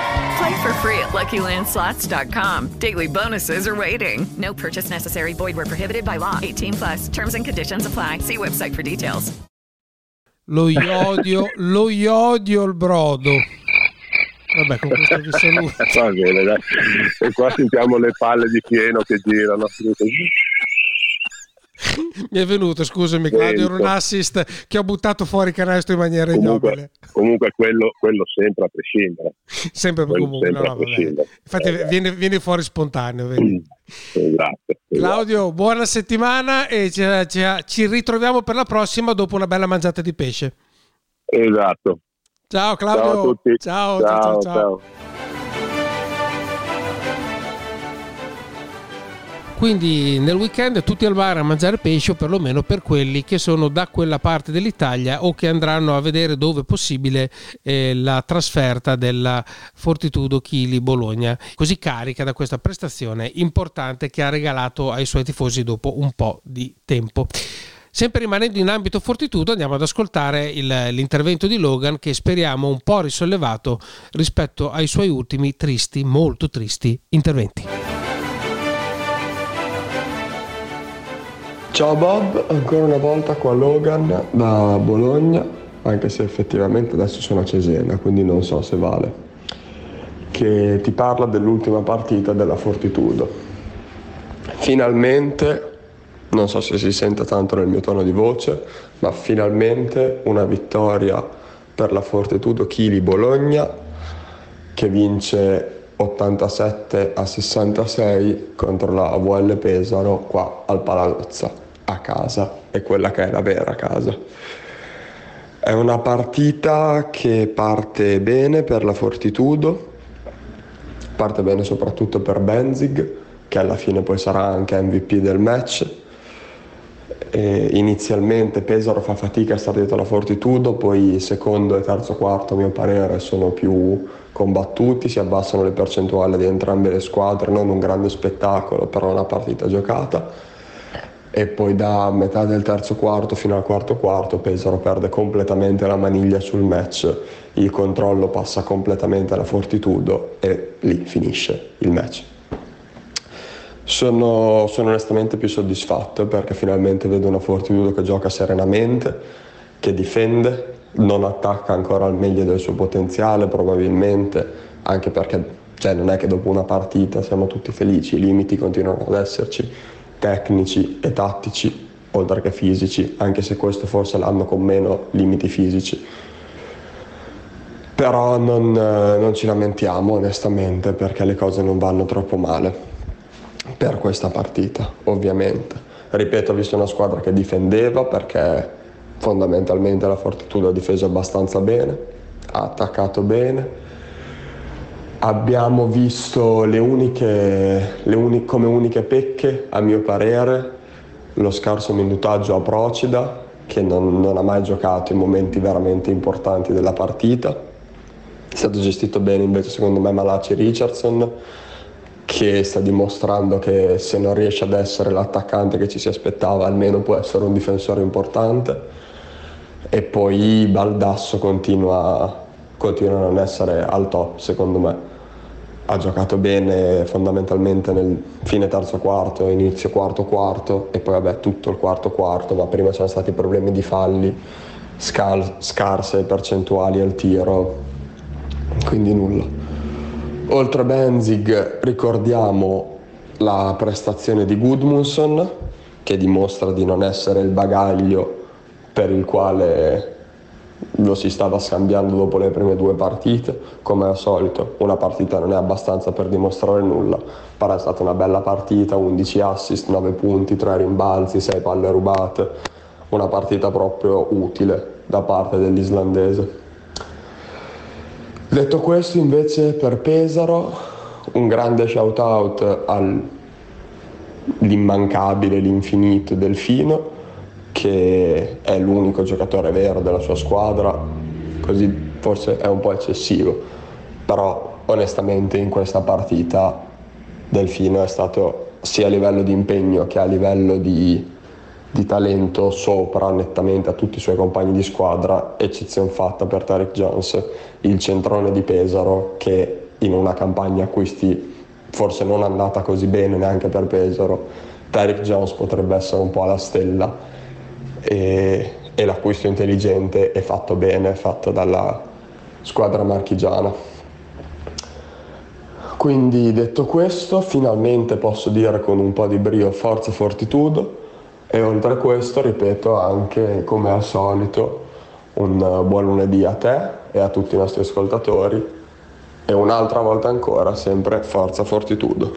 Play for free at LuckyLandSlots.com. Daily bonuses are waiting. No purchase necessary. Void where prohibited by law. 18 plus. Terms and conditions apply. See website for details. Lo iodio, lo iodio il brodo. Vabbè, con questo vi saluto. Va bene, dai. E qua sentiamo le palle di fieno che girano. Mi è venuto, scusami Claudio, era un assist che ho buttato fuori canestro in maniera Comunque, ignobile. comunque quello, quello sempre a prescindere. Sempre Quello comunque, sempre no, a prescindere. Infatti Eh, viene, viene fuori spontaneo. vedi. Esatto. Claudio, buona settimana e ci, ci- ci ritroviamo per la prossima dopo una bella mangiata di pesce. Esatto. Ciao Claudio. Ciao a tutti. Ciao, ciao, ciao, ciao. Quindi nel weekend tutti al bar a mangiare pesce o perlomeno per quelli che sono da quella parte dell'Italia o che andranno a vedere dove possibile eh, la trasferta della Fortitudo Chili Bologna, così carica da questa prestazione importante che ha regalato ai suoi tifosi dopo un po' di tempo. Sempre rimanendo in ambito Fortitudo andiamo ad ascoltare il- l'intervento di Logan che speriamo un po' risollevato rispetto ai suoi ultimi tristi, molto tristi interventi. Ciao Bob, ancora una volta qua Logan da Bologna, anche se effettivamente adesso sono a Cesena, quindi non so se vale, che ti parla dell'ultima partita della Fortitudo. Finalmente, non so se si sente tanto nel mio tono di voce, ma finalmente una vittoria per la Fortitudo Chili Bologna che vince 87 a 66 contro la VL Pesaro qua al Palalozza a casa è quella che è la vera casa. È una partita che parte bene per la Fortitudo parte bene soprattutto per Benzig che alla fine poi sarà anche MVP del match. E inizialmente Pesaro fa fatica a stare dietro la Fortitudo, poi secondo e terzo quarto a mio parere sono più combattuti, si abbassano le percentuali di entrambe le squadre, non un grande spettacolo, però una partita giocata. E poi da metà del terzo quarto fino al quarto quarto Pesaro perde completamente la maniglia sul match, il controllo passa completamente alla Fortitudo e lì finisce il match. Sono, sono onestamente più soddisfatto perché finalmente vedo una Fortitudo che gioca serenamente, che difende, non attacca ancora al meglio del suo potenziale probabilmente, anche perché cioè, non è che dopo una partita siamo tutti felici, i limiti continuano ad esserci, tecnici e tattici, oltre che fisici, anche se questo forse l'hanno con meno limiti fisici. Però non, non ci lamentiamo onestamente perché le cose non vanno troppo male per questa partita, ovviamente. Ripeto, ho visto una squadra che difendeva perché fondamentalmente la Fortitudo ha difeso abbastanza bene, ha attaccato bene. Abbiamo visto le uniche, le uni- come uniche pecche, a mio parere, lo scarso minutaggio a Procida, che non, non ha mai giocato in momenti veramente importanti della partita. È stato gestito bene invece secondo me Malaci Richardson, che sta dimostrando che se non riesce ad essere l'attaccante che ci si aspettava, almeno può essere un difensore importante. E poi Baldasso continua, continua a non essere al top secondo me. Ha giocato bene fondamentalmente nel fine terzo quarto, inizio quarto quarto e poi vabbè tutto il quarto quarto, ma prima c'erano stati problemi di falli, scar- scarse percentuali al tiro, quindi nulla. Oltre a Benzig ricordiamo la prestazione di Gudmundsson che dimostra di non essere il bagaglio per il quale lo si stava scambiando dopo le prime due partite, come al solito una partita non è abbastanza per dimostrare nulla, però è stata una bella partita, 11 assist, 9 punti, 3 rimbalzi, 6 palle rubate, una partita proprio utile da parte dell'islandese. Detto questo invece per Pesaro un grande shout out all'immancabile, l'infinito Delfino che è l'unico giocatore vero della sua squadra, così forse è un po' eccessivo, però onestamente in questa partita Delfino è stato sia a livello di impegno che a livello di, di talento sopra nettamente a tutti i suoi compagni di squadra, eccezione fatta per Tarek Jones, il centrone di Pesaro che in una campagna acquisti forse non andata così bene neanche per Pesaro, Tarek Jones potrebbe essere un po' alla stella e, e l'acquisto intelligente è fatto bene, è fatto dalla squadra marchigiana. Quindi detto questo, finalmente posso dire con un po' di brio forza fortitudo e oltre a questo ripeto anche come al solito un buon lunedì a te e a tutti i nostri ascoltatori e un'altra volta ancora sempre forza fortitudo.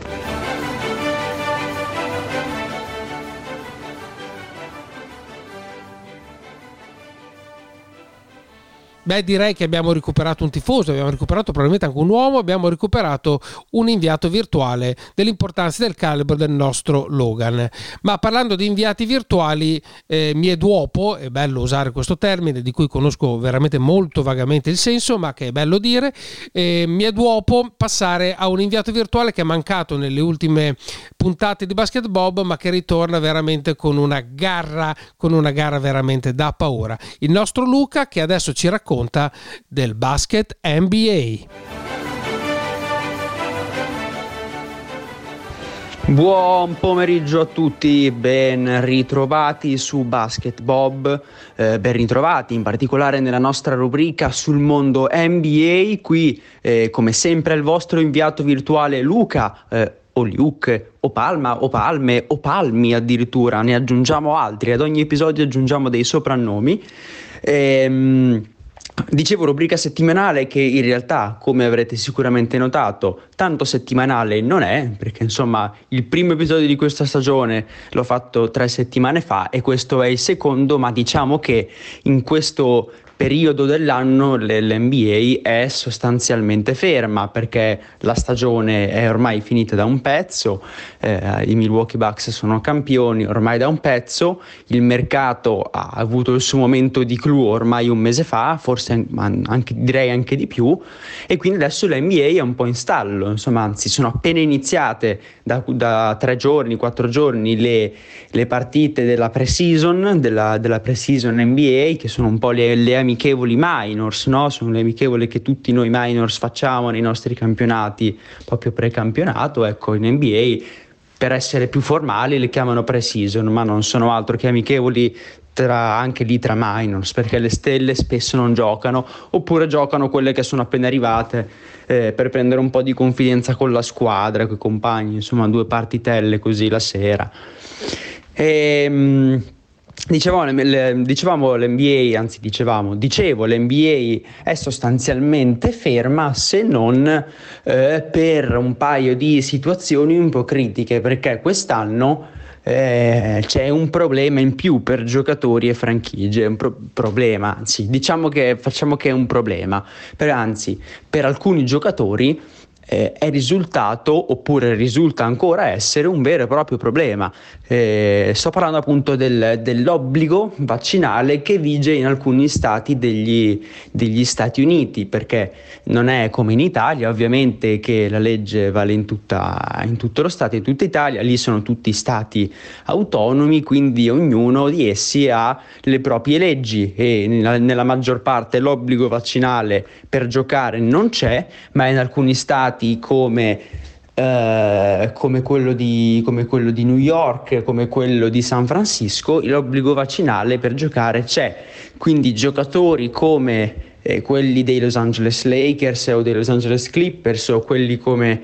Beh, direi che abbiamo recuperato un tifoso, abbiamo recuperato probabilmente anche un uomo, abbiamo recuperato un inviato virtuale dell'importanza del calibro del nostro Logan. Ma parlando di inviati virtuali, eh, mi è duopo, è bello usare questo termine di cui conosco veramente molto vagamente il senso, ma che è bello dire, eh, mi è duopo passare a un inviato virtuale che è mancato nelle ultime puntate di Basket Bob, ma che ritorna veramente con una garra, con una gara veramente da paura. Il nostro Luca che adesso ci racconta racconta del basket NBA. Buon pomeriggio a tutti, ben ritrovati su Basket Bob, eh, ben ritrovati in particolare nella nostra rubrica sul mondo NBA. Qui, eh, come sempre, il vostro inviato virtuale Luca. Eh, o Luke, o Palma, o Palme, o Palmi addirittura, ne aggiungiamo altri, ad ogni episodio aggiungiamo dei soprannomi. Ehm, Dicevo rubrica settimanale che in realtà, come avrete sicuramente notato, tanto settimanale non è, perché insomma il primo episodio di questa stagione l'ho fatto tre settimane fa e questo è il secondo, ma diciamo che in questo periodo dell'anno l'NBA è sostanzialmente ferma perché la stagione è ormai finita da un pezzo, eh, i Milwaukee Bucks sono campioni ormai da un pezzo, il mercato ha avuto il suo momento di clou ormai un mese fa, forse anche, direi anche di più, e quindi adesso l'NBA è un po' in stallo, insomma anzi sono appena iniziate da, da tre giorni, quattro giorni le, le partite della pre-season, della, della pre-season NBA che sono un po' le, le amichevoli minors, no? sono le amichevoli che tutti noi minors facciamo nei nostri campionati, proprio pre-campionato, ecco in NBA per essere più formali le chiamano pre-season, ma non sono altro che amichevoli tra, anche lì tra minors, perché le stelle spesso non giocano, oppure giocano quelle che sono appena arrivate eh, per prendere un po' di confidenza con la squadra, con i compagni, insomma due partitelle così la sera. E, ehm, Dicevamo, le, dicevamo l'NBA, anzi dicevamo, dicevo l'NBA è sostanzialmente ferma se non eh, per un paio di situazioni un po' critiche perché quest'anno eh, c'è un problema in più per giocatori e franchigie, un pro- problema, anzi diciamo che facciamo che è un problema, per, anzi per alcuni giocatori eh, è risultato oppure risulta ancora essere un vero e proprio problema. Eh, sto parlando appunto del, dell'obbligo vaccinale che vige in alcuni stati degli, degli, Stati Uniti, perché non è come in Italia, ovviamente che la legge vale in, tutta, in tutto lo Stato, in tutta Italia, lì sono tutti stati autonomi, quindi ognuno di essi ha le proprie leggi e nella, nella maggior parte l'obbligo vaccinale per giocare non c'è, ma in alcuni stati come eh, come, quello di, come quello di New York, come quello di San Francisco, l'obbligo vaccinale per giocare c'è. Quindi giocatori come eh, quelli dei Los Angeles Lakers o dei Los Angeles Clippers o quelli come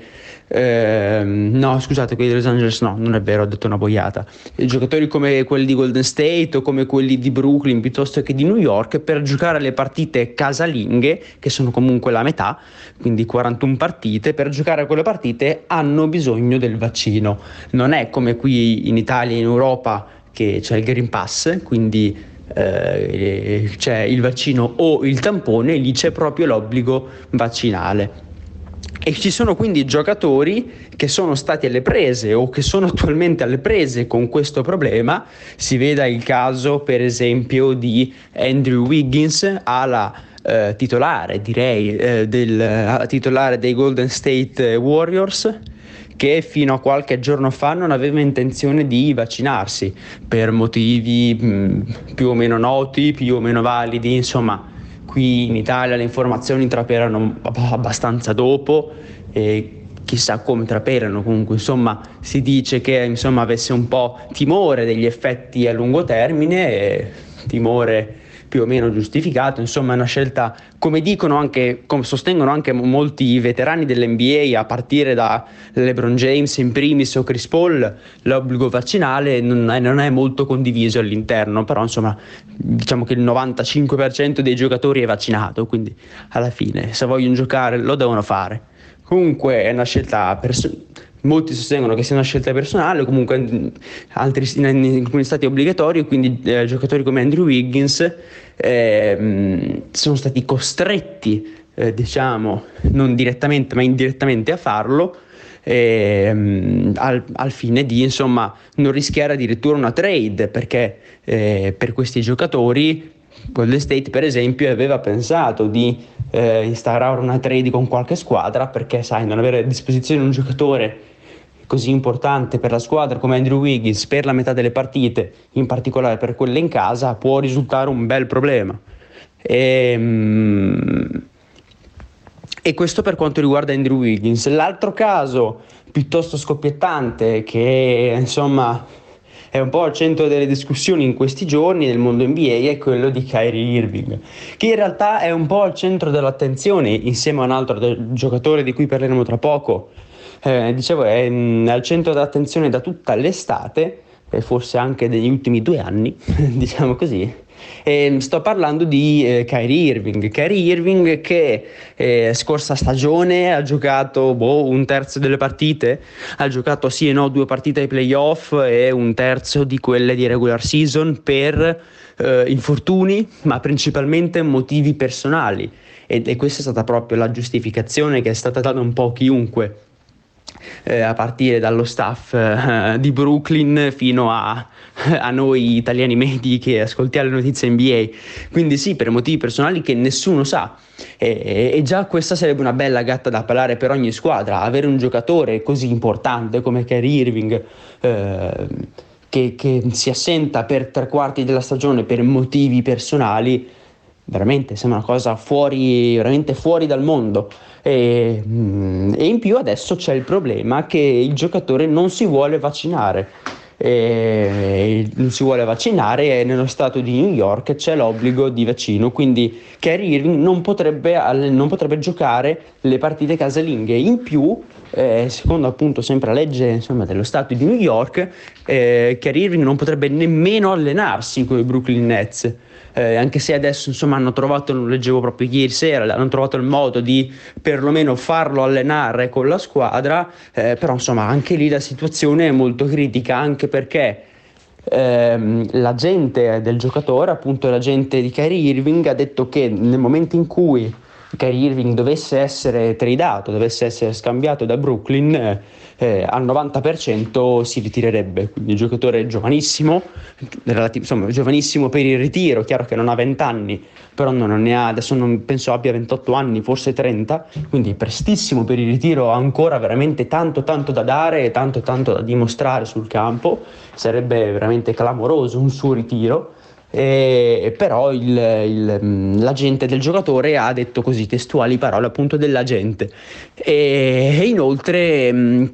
eh, no, scusate, quelli di Los Angeles no, non è vero, ho detto una boiata. Giocatori come quelli di Golden State o come quelli di Brooklyn piuttosto che di New York per giocare le partite casalinghe, che sono comunque la metà, quindi 41 partite, per giocare quelle partite hanno bisogno del vaccino. Non è come qui in Italia e in Europa che c'è il Green Pass, quindi eh, c'è il vaccino o il tampone, lì c'è proprio l'obbligo vaccinale. E ci sono quindi giocatori che sono stati alle prese o che sono attualmente alle prese con questo problema. Si veda il caso, per esempio, di Andrew Wiggins alla eh, titolare, direi, eh, del, titolare dei Golden State Warriors che fino a qualche giorno fa non aveva intenzione di vaccinarsi per motivi mh, più o meno noti, più o meno validi, insomma Qui in Italia le informazioni traperano abbastanza dopo e chissà come traperano, comunque insomma si dice che insomma, avesse un po' timore degli effetti a lungo termine, e timore più o meno giustificato, insomma è una scelta, come dicono anche, come sostengono anche molti veterani dell'NBA, a partire da LeBron James in primis o Chris Paul, l'obbligo vaccinale non è, non è molto condiviso all'interno, però insomma diciamo che il 95% dei giocatori è vaccinato, quindi alla fine se vogliono giocare lo devono fare. Comunque è una scelta personale molti sostengono che sia una scelta personale, comunque in, altri, in, alcuni stati obbligatori, quindi eh, giocatori come Andrew Wiggins eh, sono stati costretti, eh, diciamo, non direttamente ma indirettamente a farlo. Eh, al, al, fine di insomma non rischiare addirittura una trade perché eh, per questi giocatori Golden State per esempio aveva pensato di eh, instaurare una trade con qualche squadra perché sai non avere a disposizione un giocatore così importante per la squadra come Andrew Wiggins per la metà delle partite, in particolare per quelle in casa, può risultare un bel problema. E, ehm, e questo per quanto riguarda Andrew Wiggins. L'altro caso piuttosto scoppiettante che insomma è un po' al centro delle discussioni in questi giorni nel mondo NBA è quello di Kyrie Irving, che in realtà è un po' al centro dell'attenzione insieme a un altro giocatore di cui parleremo tra poco, eh, dicevo, è mh, al centro dell'attenzione da tutta l'estate, e forse anche degli ultimi due anni, diciamo così. E sto parlando di eh, Kyrie Irving. Kyrie Irving che eh, scorsa stagione ha giocato boh, un terzo delle partite, ha giocato sì e no due partite ai playoff e un terzo di quelle di regular season per eh, infortuni, ma principalmente motivi personali. E, e questa è stata proprio la giustificazione che è stata data un po' a chiunque eh, a partire dallo staff eh, di Brooklyn fino a, a, noi italiani medi che ascoltiamo le notizie NBA. Quindi sì, per motivi personali che nessuno sa. E, e, già questa sarebbe una bella gatta da palare per ogni squadra, avere un giocatore così importante come Kyrie Irving. Eh, che, che si assenta per tre quarti della stagione per motivi personali, veramente sembra una cosa fuori, veramente fuori dal mondo. E, mm, e in più adesso c'è il problema che il giocatore non si vuole vaccinare. Non si vuole vaccinare e nello stato di New York c'è l'obbligo di vaccino. Quindi Kerry Irving non potrebbe, non potrebbe giocare le partite casalinghe. In più eh, secondo appunto sempre la legge insomma, dello stato di New York eh, Kerry Irving non potrebbe nemmeno allenarsi con i Brooklyn Nets eh, anche se adesso insomma hanno trovato, lo leggevo proprio ieri sera, hanno trovato il modo di perlomeno farlo allenare con la squadra, eh, però insomma anche lì la situazione è molto critica, anche perché ehm, l'agente del giocatore, appunto l'agente di Kyrie Irving, ha detto che nel momento in cui Kyrie Irving dovesse essere tradato, dovesse essere scambiato da Brooklyn, eh, al 90% si ritirerebbe. Quindi giocatore giovanissimo, relati- insomma, giovanissimo per il ritiro, chiaro che non ha 20 anni, però non ne ha, adesso non penso abbia 28 anni, forse 30, quindi prestissimo per il ritiro, ha ancora veramente tanto tanto da dare e tanto tanto da dimostrare sul campo, sarebbe veramente clamoroso un suo ritiro. E, però il, il, l'agente del giocatore ha detto così testuali parole appunto dell'agente e, e inoltre mh,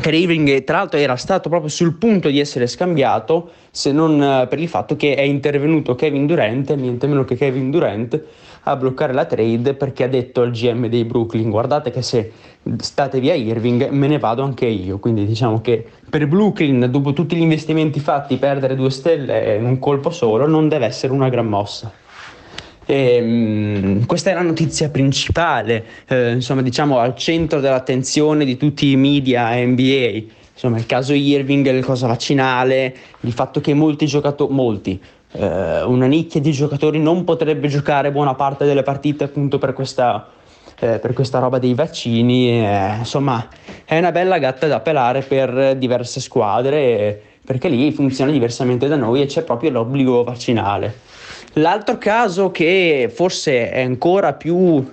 Craving tra l'altro era stato proprio sul punto di essere scambiato se non uh, per il fatto che è intervenuto Kevin Durant, niente meno che Kevin Durant, a bloccare la trade perché ha detto al GM dei Brooklyn guardate che se state via Irving me ne vado anche io, quindi diciamo che per Brooklyn dopo tutti gli investimenti fatti perdere due stelle in un colpo solo non deve essere una gran mossa. E, um, questa è la notizia principale, eh, insomma, diciamo al centro dell'attenzione di tutti i media NBA. Insomma, il caso Irving, il cosa vaccinale, il fatto che molti giocatori, molti, eh, una nicchia di giocatori non potrebbe giocare buona parte delle partite appunto per questa, eh, per questa roba dei vaccini. Eh, insomma, è una bella gatta da pelare per diverse squadre perché lì funziona diversamente da noi e c'è proprio l'obbligo vaccinale. L'altro caso che forse è ancora più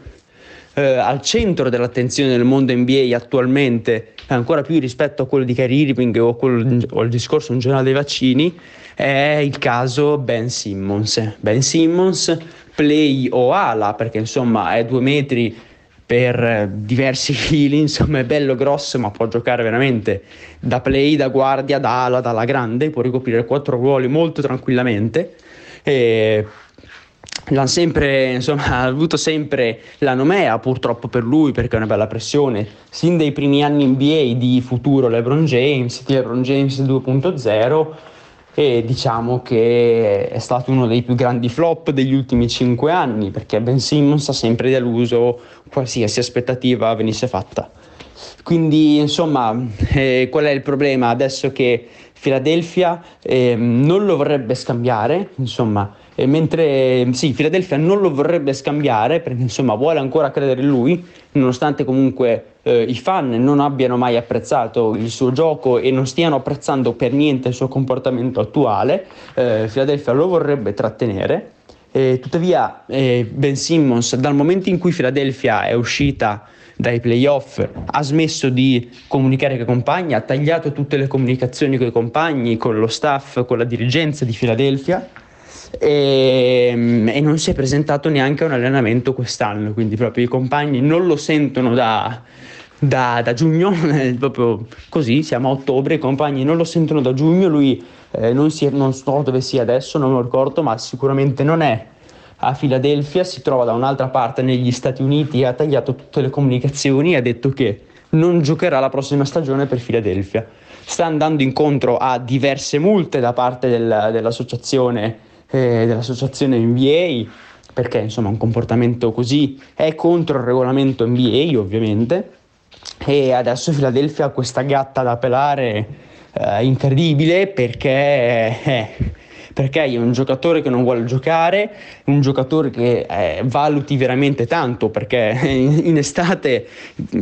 eh, al centro dell'attenzione del mondo NBA attualmente, ancora più rispetto a quello di Kyrie Irving o, quello, o il discorso in generale dei vaccini, è il caso Ben Simmons. Ben Simmons, play o ala, perché insomma è due metri per diversi chili, insomma è bello grosso ma può giocare veramente da play, da guardia, da ala, dalla grande, può ricoprire quattro ruoli molto tranquillamente e l'ha sempre, insomma, ha avuto sempre la nomea purtroppo per lui perché è una bella pressione sin dai primi anni NBA di futuro LeBron James, di LeBron James 2.0 e diciamo che è stato uno dei più grandi flop degli ultimi cinque anni perché Ben Simmons ha sempre deluso qualsiasi aspettativa venisse fatta. Quindi insomma eh, qual è il problema adesso che Philadelphia eh, non lo vorrebbe scambiare, insomma, e mentre sì, Philadelphia non lo vorrebbe scambiare perché insomma vuole ancora credere in lui, nonostante comunque eh, i fan non abbiano mai apprezzato il suo gioco e non stiano apprezzando per niente il suo comportamento attuale, eh, Philadelphia lo vorrebbe trattenere. Eh, tuttavia Ben Simmons dal momento in cui Philadelphia è uscita dai playoff, ha smesso di comunicare con i compagni, ha tagliato tutte le comunicazioni con i compagni, con lo staff, con la dirigenza di Philadelphia e, e, non si è presentato neanche a un allenamento quest'anno, quindi proprio i compagni non lo sentono da, da, da giugno, proprio così, siamo a ottobre, i compagni non lo sentono da giugno, lui eh, non, si, non so dove sia adesso, non lo ricordo, ma sicuramente non è a Filadelfia, si trova da un'altra parte negli Stati Uniti, ha tagliato tutte le comunicazioni e ha detto che non giocherà la prossima stagione per Filadelfia. Sta andando incontro a diverse multe da parte del, dell'associazione, eh, dell'associazione NBA, perché insomma un comportamento così è contro il regolamento NBA ovviamente, e adesso Filadelfia ha questa gatta da pelare eh, incredibile perché... Eh, perché è un giocatore che non vuole giocare, un giocatore che eh, valuti veramente tanto, perché in, estate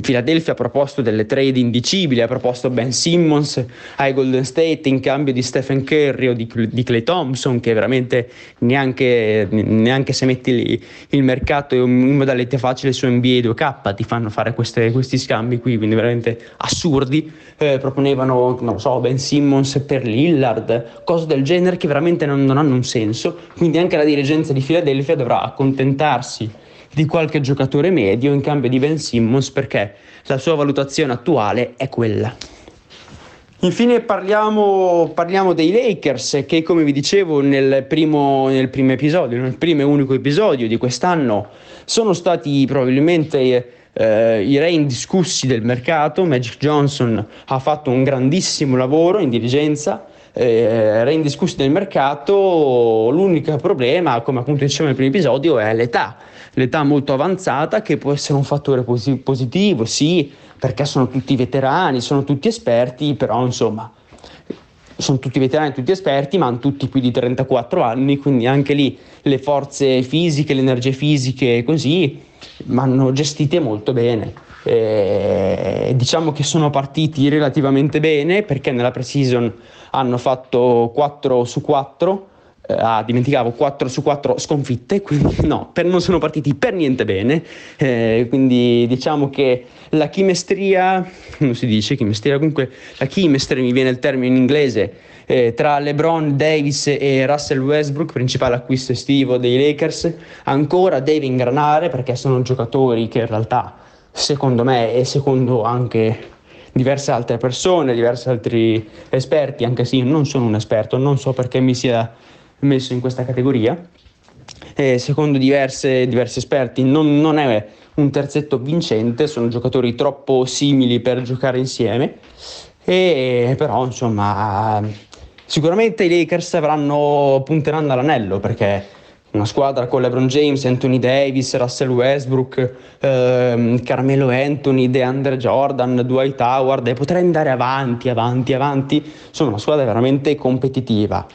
Philadelphia ha proposto delle trade indicibili, ha proposto Ben Simmons ai Golden State in cambio di Stephen Curry o di, di Clay Thompson, che veramente neanche, neanche se metti lì il mercato in modalità facile su NBA 2K ti fanno fare queste, questi scambi qui, quindi veramente assurdi. Eh, proponevano, non so, Ben Simmons per Lillard, cose del genere che veramente non, non hanno un senso, quindi anche la dirigenza di Philadelphia dovrà accontentarsi di qualche giocatore medio in cambio di Ben Simmons perché la sua valutazione attuale è quella. Infine parliamo, parliamo, dei Lakers che come vi dicevo nel primo, nel primo, episodio, nel primo e unico episodio di quest'anno sono stati probabilmente eh, i re indiscussi del mercato. Magic Johnson ha fatto un grandissimo lavoro in dirigenza, eh, indiscussi del mercato, l'unico problema, come appunto dicevamo nel primo episodio, è l'età. L'età molto avanzata che può essere un fattore posi- positivo, sì, perché sono tutti veterani, sono tutti esperti, però insomma sono tutti veterani, tutti esperti, ma hanno tutti più di 34 anni, quindi anche lì le forze fisiche, le energie fisiche così hanno gestite molto bene. Eh, diciamo che sono partiti relativamente bene perché nella pre-season hanno fatto 4 su 4 eh, ah, dimenticavo 4 su 4 sconfitte, quindi no, per, non sono partiti per niente bene. Eh, quindi diciamo che la chimestria, non si dice chimestria, comunque la chimestria mi viene il termine in inglese. Eh, tra LeBron, Davis e Russell Westbrook, principale acquisto estivo dei Lakers, ancora deve ingranare perché sono giocatori che in realtà, secondo me e secondo anche diverse altre persone, diversi altri esperti, anche se io non sono un esperto, non so perché mi sia messo in questa categoria. E secondo diverse, diversi esperti non, non è un terzetto vincente, sono giocatori troppo simili per giocare insieme, e però insomma sicuramente i Lakers avranno, punteranno all'anello perché una squadra con LeBron James, Anthony Davis, Russell Westbrook, ehm, Carmelo Anthony, DeAndre Jordan, Dwight Howard e potrei andare avanti, avanti, avanti, insomma una squadra veramente competitiva.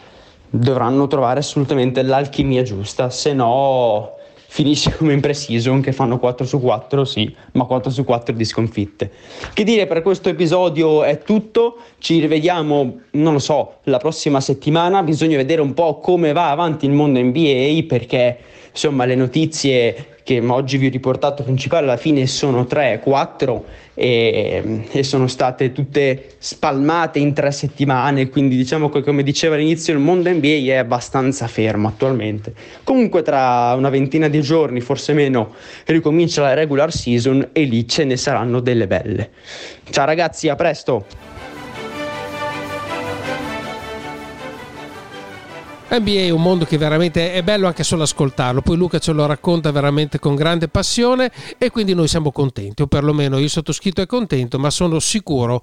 Dovranno trovare assolutamente l'alchimia giusta, se no finisce come in pre-season che fanno 4 su 4, sì, ma 4 su 4 di sconfitte. Che dire per questo episodio è tutto, ci rivediamo, non lo so, la prossima settimana, bisogna vedere un po' come va avanti il mondo NBA perché insomma le notizie che oggi vi ho riportato principali alla fine sono 3, 4 e, e, sono state tutte spalmate in tre settimane, quindi diciamo che come diceva all'inizio il mondo NBA è abbastanza fermo attualmente. Comunque tra una ventina di giorni, forse meno, ricomincia la regular season e lì ce ne saranno delle belle. Ciao ragazzi, a presto! NBA è un mondo che veramente è bello anche solo ascoltarlo, poi Luca ce lo racconta veramente con grande passione e quindi noi siamo contenti, o perlomeno io sottoscritto è contento, ma sono sicuro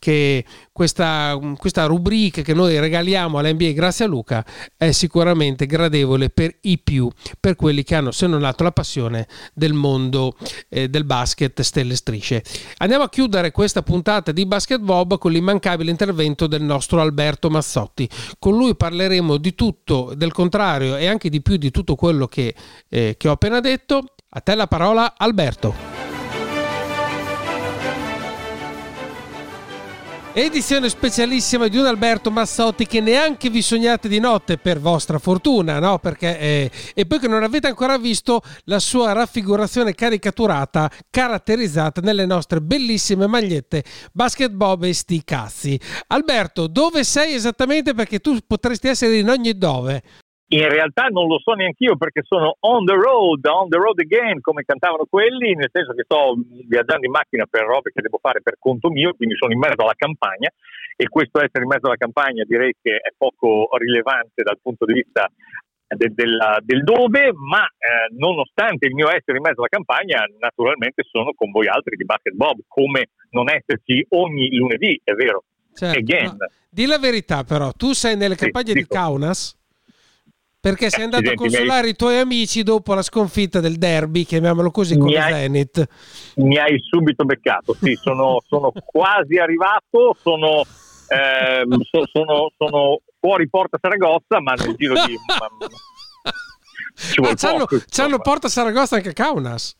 che questa, questa rubrica che noi regaliamo all'NBA grazie a Luca è sicuramente gradevole per i più, per quelli che hanno se non altro la passione del mondo eh, del basket stelle strisce. Andiamo a chiudere questa puntata di Basket Bob con l'immancabile intervento del nostro Alberto Mazzotti. Con lui parleremo di tutto, del contrario e anche di più di tutto quello che, eh, che ho appena detto. A te la parola Alberto. Edizione specialissima di un Alberto Massotti che neanche vi sognate di notte per vostra fortuna, no? Perché, eh, e poi che non avete ancora visto la sua raffigurazione caricaturata, caratterizzata nelle nostre bellissime magliette Basket Bob e sti cazzi. Alberto, dove sei esattamente? Perché tu potresti essere in ogni dove. In realtà non lo so neanche io perché sono on the road, on the road again, come cantavano quelli, nel senso che sto viaggiando in macchina per robe che devo fare per conto mio, quindi sono in mezzo alla campagna e questo essere in mezzo alla campagna direi che è poco rilevante dal punto di vista del, del, del dove, ma eh, nonostante il mio essere in mezzo alla campagna, naturalmente sono con voi altri di Basket Bob, come non esserci ogni lunedì, è vero. Certo, again. No, di la verità però, tu sei nelle campagne sì, di Kaunas? Perché sei andato a consolare i tuoi amici dopo la sconfitta del derby, chiamiamolo così, con il Zenit. Mi hai subito beccato, sì, sono, sono quasi arrivato, sono, eh, so, sono, sono, fuori Porta Saragozza, ma nel giro di... Ci ah, c'hanno, c'hanno Porta Saragozza anche Kaunas.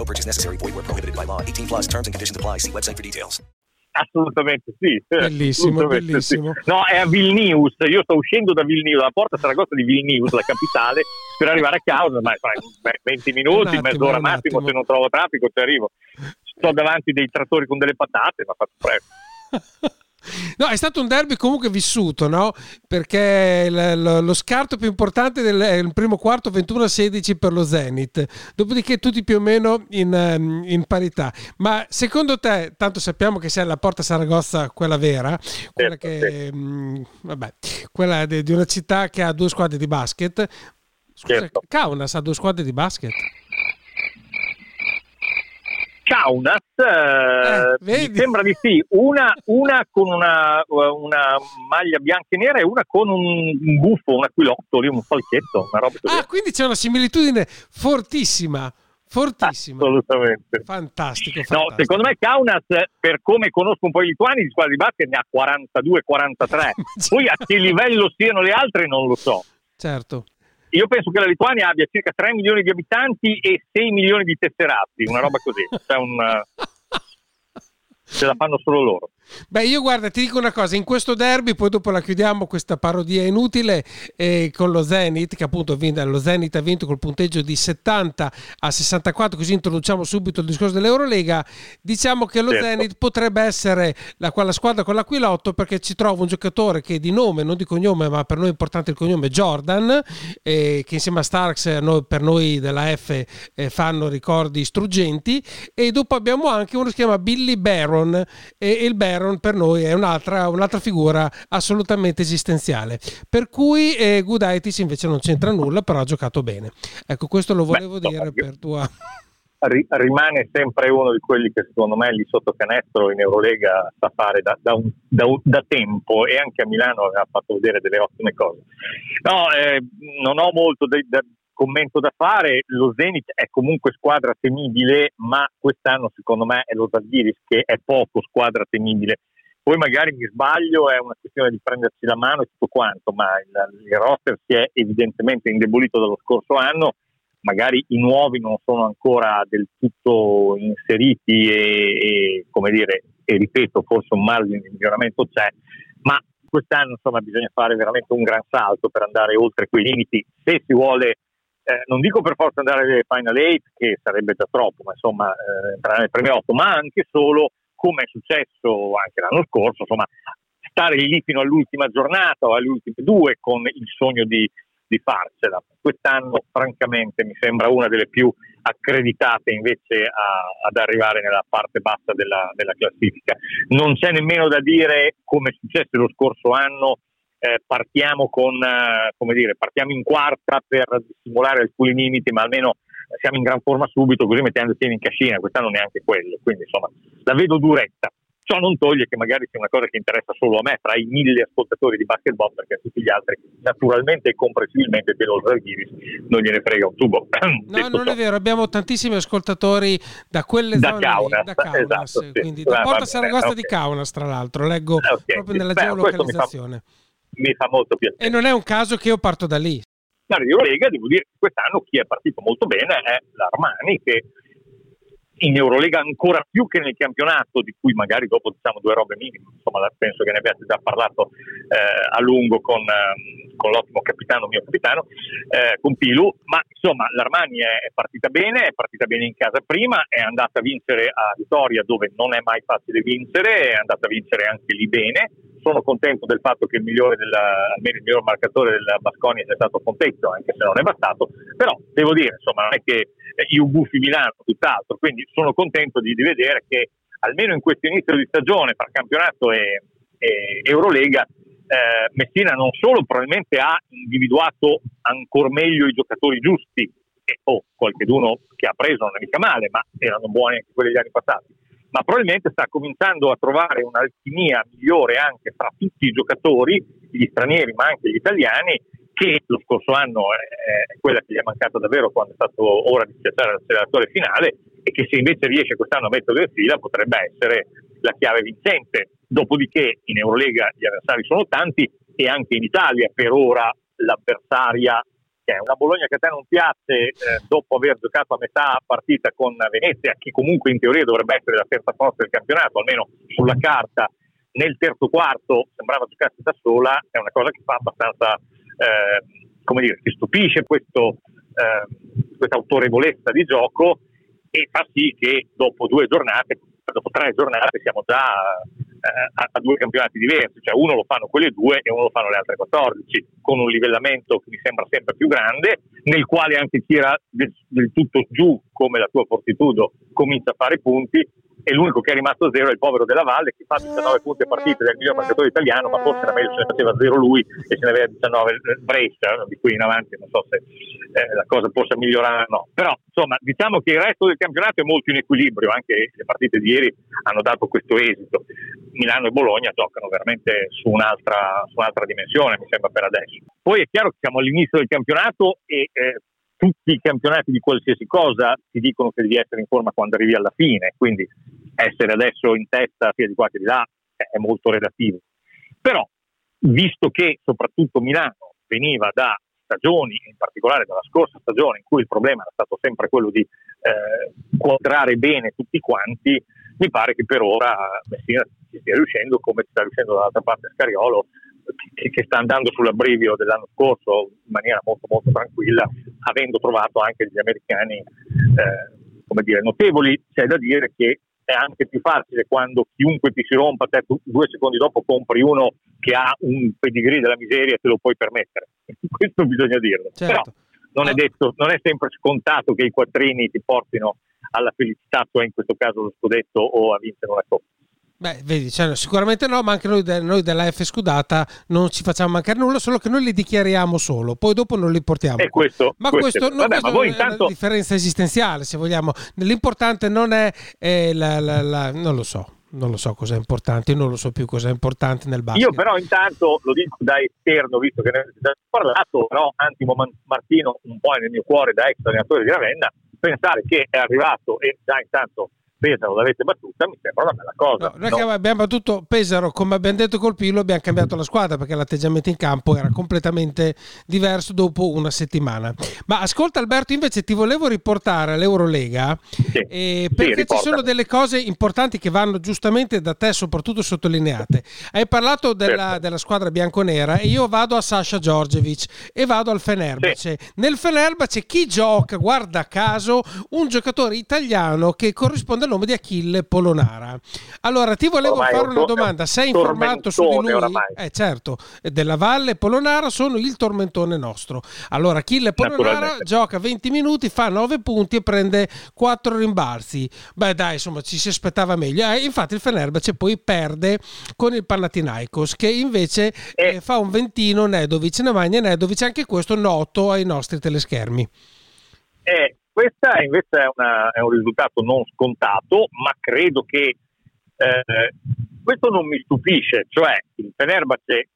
No purchase necessary. Void where prohibited by law. 18 plus terms and conditions apply. See website for details. Assolutamente sì. Bellissimo, Assolutamente bellissimo. sì. No, è a Vilnius. Io sto uscendo da Vilnius, dalla porta Saragossa di Vilnius, la capitale, per arrivare a casa. Ma sai, beh, 20 minuti, attimo, mezz'ora massimo. Se non trovo traffico, ci arrivo. Sto davanti dei trattori con delle patate, ma faccio presto. No, è stato un derby comunque vissuto, no? Perché lo, scarto più importante del primo quarto 21-16 per lo Zenit, dopodiché tutti più o meno in, ehm, in parità. Ma secondo te, tanto sappiamo che sei alla Porta Saragozza, quella vera, quella che mh, vabbè, quella di una città che ha due squadre di basket. Scusa, Kaunas ha due squadre di basket. Kaunas, eh, mi sembra di sì, una, una con una, una maglia bianca e nera e una con un, un buffo, un aquilotto, lì, un falchetto, una roba. Ah, quindi c'è una similitudine fortissima. Fortissima. Assolutamente. Fantastico, No, fantastico. secondo me Kaunas, per come conosco un po' i lituani, di squadra di basket ne ha 42-43. Poi a che livello siano le altre non lo so. Certo. Io penso che la Lituania abbia circa 3 milioni di abitanti e 6 milioni di tesserati, una roba così. Cioè un, ce la fanno solo loro. Beh, io guarda, ti dico una cosa, in questo derby, poi dopo la chiudiamo questa parodia inutile eh, con lo Zenit, che appunto ha vinto, lo Zenit ha vinto col punteggio di 70 a 64, così introduciamo subito il discorso dell'Eurolega. Diciamo che lo Certo. Zenit potrebbe essere la, quella squadra con l'Aquilotto perché ci trova un giocatore che di nome, non di cognome, ma per noi è importante il cognome Jordan, eh, che insieme a Starks eh, noi- per noi della F eh, fanno ricordi struggenti e dopo abbiamo anche uno che si chiama Billy Baron e il Baron per noi è un'altra, un'altra figura assolutamente esistenziale per cui eh, Gudaitis invece non c'entra nulla però ha giocato bene ecco questo lo volevo dire per tua Ri- rimane sempre uno di quelli che secondo me lì sotto canestro in Eurolega sa fare da, da un- da da tempo e anche a Milano aveva fatto vedere delle ottime cose. No, eh, non ho molto de- da- commento da fare, lo Zenit è comunque squadra temibile, ma quest'anno secondo me è lo Zalgiris che è poco squadra temibile. Poi magari mi sbaglio, è una questione di prendersi la mano e tutto quanto, ma il, il roster si è evidentemente indebolito dallo scorso anno magari i nuovi non sono ancora del tutto inseriti e, e, come dire, e ripeto, forse un margine di miglioramento c'è, ma quest'anno insomma bisogna fare veramente un gran salto per andare oltre quei limiti se si vuole eh, non dico per forza andare alle Final 8 che sarebbe già troppo, ma insomma eh, entrare nel premio 8, ma anche solo come è successo anche l'anno scorso, insomma stare lì fino all'ultima giornata o alle ultime due con il sogno di, di farcela. Quest'anno, francamente, mi sembra una delle più accreditate invece a- ad arrivare nella parte bassa della, della classifica. Non c'è nemmeno da dire, come è successo lo scorso anno, eh, partiamo con, eh, come dire, partiamo in quarta per simulare alcuni limiti, ma almeno siamo in gran forma subito, così mettiamo il piede in cascina, quest'anno neanche quello, quindi insomma la vedo duretta. Ciò non toglie che magari sia una cosa che interessa solo a me, tra i mille ascoltatori di basketball, perché a tutti gli altri, naturalmente e comprensibilmente, dello Zalgiris non gliene frega un tubo. No, non ciò. è vero, abbiamo tantissimi ascoltatori da quelle Da zone lì, Kaunas, da Kaunas, esatto, sì. quindi Eh, da va Porta bene, Saragozza ok. di Kaunas, tra l'altro, leggo Eh, ok, proprio sì. nella Beh, mi fa- molto piacere. E non è un caso che io parto da lì. Di Eurolega devo dire che quest'anno chi è partito molto bene è l'Armani che in Eurolega ancora più che nel campionato di cui magari dopo diciamo due robe minime insomma la- penso che ne abbiate già parlato eh, a lungo con, ehm, con l'ottimo capitano mio capitano eh, con Pilu ma insomma l'Armani è, è partita bene è partita bene in casa prima è andata a vincere a Vittoria dove non è mai facile vincere è andata a vincere anche lì bene sono contento del fatto che il migliore della, almeno il miglior marcatore della Basconia sia stato Fontecchio, anche se non è bastato, però devo dire, insomma, non è che io gufi Milano, tutt'altro, quindi sono contento di, di vedere che almeno in questo inizio di stagione tra campionato e, e Eurolega eh, Messina non solo probabilmente ha individuato ancora meglio i giocatori giusti, e oh, qualcheduno che ha preso non è mica male, ma erano buoni anche quelli degli anni passati, ma probabilmente sta cominciando a trovare un'alchimia migliore anche fra tutti i giocatori, gli stranieri ma anche gli italiani, che lo scorso anno è, è quella che gli è mancata davvero quando è stato ora di schiacciare l'acceleratore finale e che se invece riesce quest'anno a mettere in fila potrebbe essere la chiave vincente. Dopodiché in Eurolega gli avversari sono tanti e anche in Italia per ora l'avversaria che è una Bologna che a te non piace eh, dopo aver giocato a metà partita con Venezia, che comunque in teoria dovrebbe essere la terza forza del campionato, almeno sulla carta, nel terzo quarto sembrava giocarsi da sola, è una cosa che fa abbastanza, eh, come dire, ti stupisce questo, eh, questa autorevolezza di gioco e fa sì che dopo due giornate, dopo tre giornate siamo già a, a, due campionati diversi, cioè uno lo fanno quelle due e uno lo fanno le altre 14, con un livellamento che mi sembra sempre più grande, nel quale anche chi era del, del tutto giù come la tua Fortitudo comincia a fare punti e l'unico che è rimasto a zero è il povero della Valle che fa 19 punti a partita del miglior marcatore italiano ma forse era meglio se ne faceva zero lui e se ne aveva 19 Brescia di qui in avanti non so se eh, la cosa possa migliorare o no. Però insomma diciamo che il resto del campionato è molto in equilibrio anche le partite di ieri hanno dato questo esito Milano e Bologna giocano veramente su un'altra, su un'altra dimensione mi sembra per adesso poi è chiaro che siamo all'inizio del campionato e eh, tutti i campionati di qualsiasi cosa ti dicono che devi essere in forma quando arrivi alla fine, quindi essere adesso in testa sia di qua che di là è molto relativo. Però, visto che soprattutto Milano veniva da stagioni, in particolare dalla scorsa stagione, in cui il problema era stato sempre quello di eh, quadrare bene tutti quanti, mi pare che per ora Messina ci stia riuscendo, come sta riuscendo dall'altra parte Scariolo, che, che, sta andando sull'abbrivio dell'anno scorso in maniera molto molto tranquilla, avendo trovato anche degli americani eh, come dire, notevoli. C'è da dire che è anche più facile quando chiunque ti si rompa, te due secondi dopo compri uno che ha un pedigree della miseria e te lo puoi permettere. Questo bisogna dirlo. Certo. Però non è, detto, non è sempre scontato che i quattrini ti portino alla felicità, cioè in questo caso lo scudetto o a vincere una coppa. Beh, vedi, cioè, sicuramente no, ma anche noi, noi, della F scudata non ci facciamo mancare nulla, solo che noi li dichiariamo solo, poi dopo non li portiamo. E questo, ma questo, questo, vabbè, questo ma voi è intanto... una differenza esistenziale, se vogliamo. L'importante non è eh, la, la, la, non lo so. Non lo so cosa è importante, non lo so più cosa è importante nel basket. Io però intanto lo dico da esterno, visto che ne ho parlato, però Antimo Martino un po' nel mio cuore da ex allenatore di Ravenna, pensare che è arrivato e già intanto Pesaro l'avete battuta, mi sembra una bella cosa. No, no? abbiamo battuto Pesaro, come abbiamo detto col Pilo, abbiamo cambiato la squadra perché l'atteggiamento in campo era completamente diverso dopo una settimana. Ma ascolta Alberto, invece ti volevo riportare all'Eurolega sì. eh, perché sì, ci sono delle cose importanti che vanno giustamente da te soprattutto sottolineate. Hai parlato della, certo. della squadra bianconera e io vado a Sasha Giorgevic e vado al Fenerbahce. Sì. Nel Fenerbahce chi gioca, guarda caso, un giocatore italiano che corrisponde nome di Achille Polonara. Allora, ti volevo ormai fare una domanda. Sei informato su di lui? Oramai. Eh, certo, della Valle Polonara sono il tormentone nostro. Allora, Achille Polonara gioca 20 minuti, fa 9 punti e prende 4 rimbalzi. Beh, dai, insomma, ci si aspettava meglio. Eh, infatti il Fenerbahce poi perde con il Panathinaikos, che invece eh. Eh, fa un ventino Nedovic, Nemanja Nedovic, anche questo noto ai nostri teleschermi. Eh, questa invece è, una, è, un risultato non scontato, ma credo che eh, questo non mi stupisce, cioè il Fenerbahce,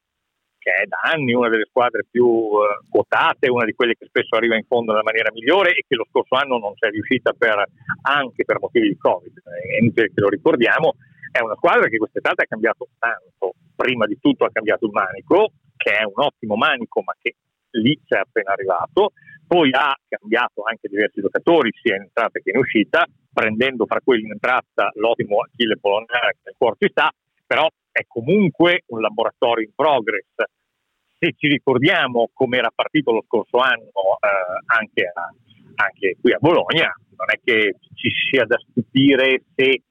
che è da anni una delle squadre più eh, quotate, una di quelle che spesso arriva in fondo nella maniera migliore e che lo scorso anno non c'è riuscita per, anche per motivi di Covid, è inutile che lo ricordiamo, è una squadra che quest'estate ha cambiato tanto. Prima di tutto ha cambiato il manico, che è un ottimo manico, ma che lì c'è appena arrivato poi ha cambiato anche diversi giocatori sia in entrata che in uscita, prendendo fra quelli in entrata l'ottimo Achille Polonara che nel cuore ci sta, però è comunque un laboratorio in progress. Se ci ricordiamo come era partito lo scorso anno eh, anche, a, anche, qui a Bologna, non è che ci sia da stupire se eh,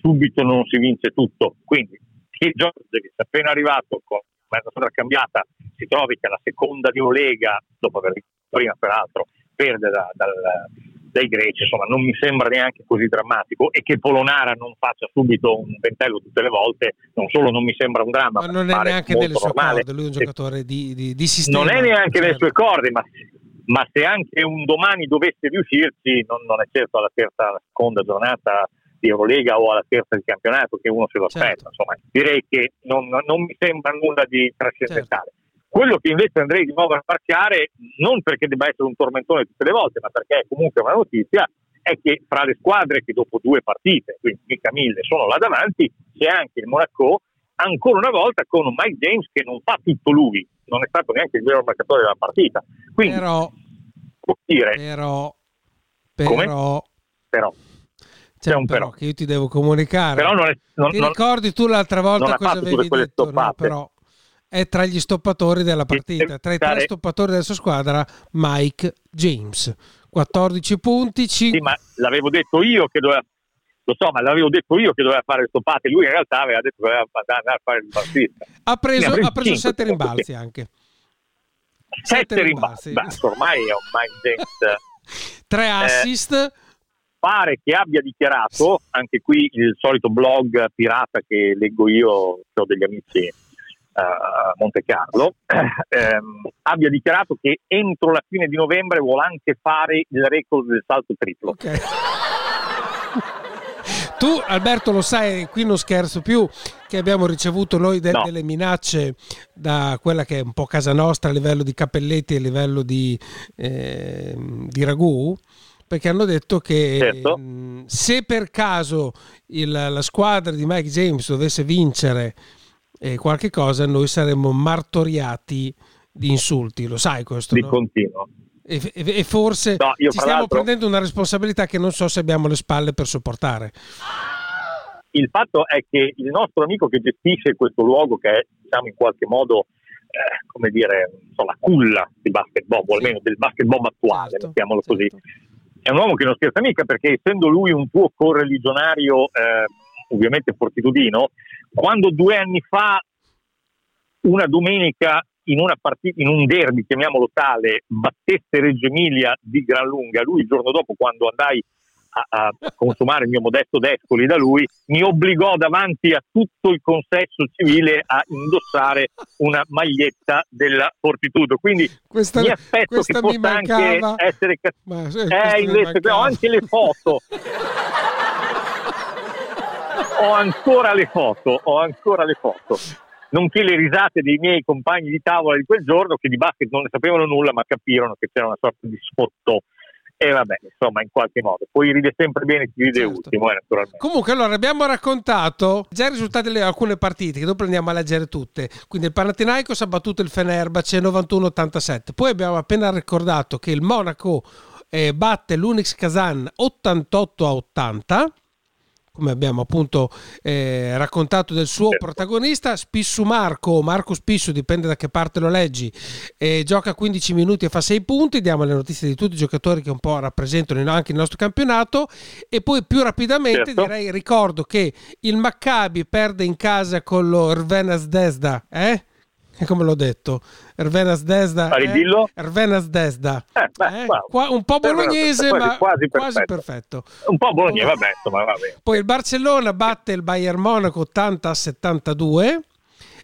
subito non si vince tutto. Quindi che Giorgio che è appena arrivato con una squadra cambiata si trovi che alla seconda di Olega, dopo aver vinto prima peraltro perde da, dal, dai greci, insomma non mi sembra neanche così drammatico e che Polonara non faccia subito un ventello tutte le volte, non solo non mi sembra un dramma, ma non è neanche nelle sue normale. corde, lui è un giocatore di, di, di sistema. Non è neanche nelle sue corde, ma, ma, se anche un domani dovesse riuscirci, non, non, è certo alla terza, alla seconda giornata di Eurolega o alla terza di campionato che uno se lo aspetta, certo. insomma direi che non, non mi sembra nulla di trascendentale. Certo. Quello che invece andrei di nuovo a marcare, non perché debba essere un tormentone tutte le volte, ma perché è comunque una notizia, è che fra le squadre che dopo due partite, quindi mica mille, sono là davanti, c'è anche il Monaco, ancora una volta con un Mike James che non fa tutto lui, non è stato neanche il vero marcatore della partita. Quindi, però, può dire, però, però, però, c'è un però che io ti devo comunicare. Però non è- non- ti non- ricordi tu l'altra volta cosa avevi detto? No, però è tra gli stoppatori della partita, tra i tre stoppatori della sua squadra, Mike James. 14 punti, 5 Sì, ma l'avevo detto io che doveva, lo so, ma l'avevo detto io che doveva fare le stoppate. Lui in realtà aveva detto che doveva andare a fare il partita. ha preso, ha preso cinque, 7 comunque, rimbalzi anche. Sette rimbalzi. Beh, ormai è un Mike James. 3 Eh, assist. pare che abbia dichiarato, anche qui il solito blog pirata che leggo io, che ho degli amici eh, a Monte Carlo, ehm, abbia dichiarato che entro la fine di novembre vuole anche fare il record del salto triplo. Tu Alberto lo sai, qui non scherzo più, che abbiamo ricevuto noi de- No. delle minacce da quella che è un po' casa nostra a livello di cappelletti e a livello di, ehm, di ragù, perché hanno detto che Certo. mh, se per caso il- la squadra di Mike James dovesse vincere eh, qualche cosa, noi saremmo martoriati di insulti, lo sai questo? Di no? continuo. E, e- e forse No, io ci stiamo prendendo una responsabilità che non so se abbiamo le spalle per sopportare. Il fatto è che il nostro amico che gestisce questo luogo, che è diciamo in qualche modo eh, come dire, so, la culla del basketball, o almeno del basketball attuale, Certo, mettiamolo così. È un uomo che non scherza mica perché essendo lui un tuo correligionario eh, ovviamente fortitudino, quando due anni fa una domenica in una partita, in un derby, chiamiamolo tale, battesse Reggio Emilia di gran lunga, lui il giorno dopo quando andai a, a consumare il mio modesto descoli da lui, mi obbligò davanti a tutto il consesso civile a indossare una maglietta della Fortitudo. Quindi Questa- mi aspetto che mi possa anche mancava. essere ca- Ma, sì, questa eh, mi invece ho anche le foto. ho ancora le foto, ho ancora le foto. Nonché le risate dei miei compagni di tavola di quel giorno che di basket non ne sapevano nulla, ma capirono che c'era una sorta di sfottò. E vabbè, insomma, in qualche modo. Poi ride sempre bene chi ride ultimo, eh, naturalmente. Comunque, allora abbiamo raccontato già i risultati di alcune partite che dopo andiamo a leggere tutte. Quindi il Panathinaikos ha battuto il Fenerbahce 91-87. Poi abbiamo appena ricordato che il Monaco eh, batte l'Unix Kazan 88-80. Come abbiamo appunto eh, raccontato del suo protagonista, Spissu Marco, Marco Spissu, dipende da che parte lo leggi, eh, gioca 15 minuti e fa 6 punti. Diamo le notizie di tutti i giocatori che un po' rappresentano anche il nostro campionato. E poi più rapidamente Certo. direi, ricordo che il Maccabi perde in casa con lo Ervenas Desda, eh? E come l'ho detto? Ervenas Desda. Ah, eh? Ervenas Desda. Eh, beh, Eh? wow. Un po' bolognese, Quasi- ma quasi quasi perfetto. perfetto. Un po' Bologna, vabbè, insomma, va bene. Poi il Barcellona batte il Bayern Monaco 80 a 72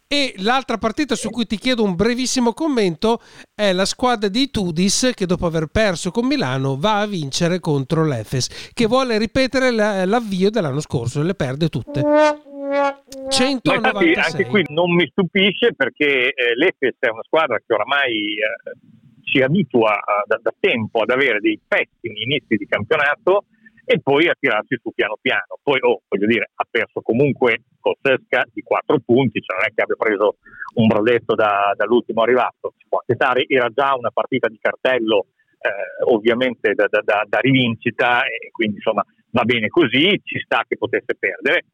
e l'altra partita su cui ti chiedo un brevissimo commento è la squadra di Tudis che dopo aver perso con Milano va a vincere contro l'Efes che vuole ripetere la- l'avvio dell'anno scorso e le perde tutte. Ma 100 a infatti 96. anche qui non mi stupisce perché eh, l'Efes è una squadra che oramai eh, ci abitua a- da, da tempo ad avere dei pessimi inizi di campionato e poi a tirarsi su piano piano. Poi, oh, voglio dire, ha perso comunque con Sesca di 4 punti, cioè non è che abbia preso un brodetto da- dall'ultimo arrivato, si può accettare, era già una partita di cartello eh, ovviamente da, da- da- da rivincita e quindi insomma va bene così, ci sta che potesse perdere.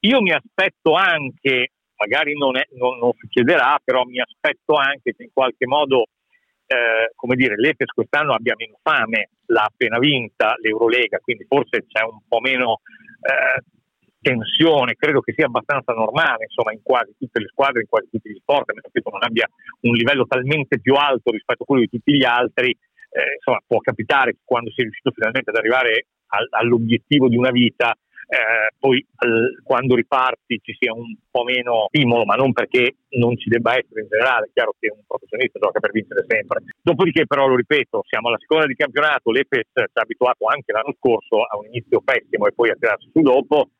Io mi aspetto anche, magari non, è- non- non succederà, però mi aspetto anche che in qualche modo, eh, come dire, l'Efes quest'anno abbia meno fame, l'ha appena vinta l'Eurolega, quindi forse c'è un po' meno eh, tensione, credo che sia abbastanza normale, insomma, in quasi tutte le squadre, in quasi tutti gli sport, a meno che non abbia un livello talmente più alto rispetto a quello di tutti gli altri, eh, insomma, può capitare che quando si è riuscito finalmente ad arrivare al- all'obiettivo di una vita, eh, poi al- quando riparti ci sia un po' meno stimolo, ma non perché non ci debba essere in generale, è chiaro che un professionista gioca per vincere sempre. Dopodiché però, lo ripeto, siamo alla seconda di campionato, l'Efes ci ha abituato anche l'anno scorso a un inizio pessimo e poi a tirarsi su dopo,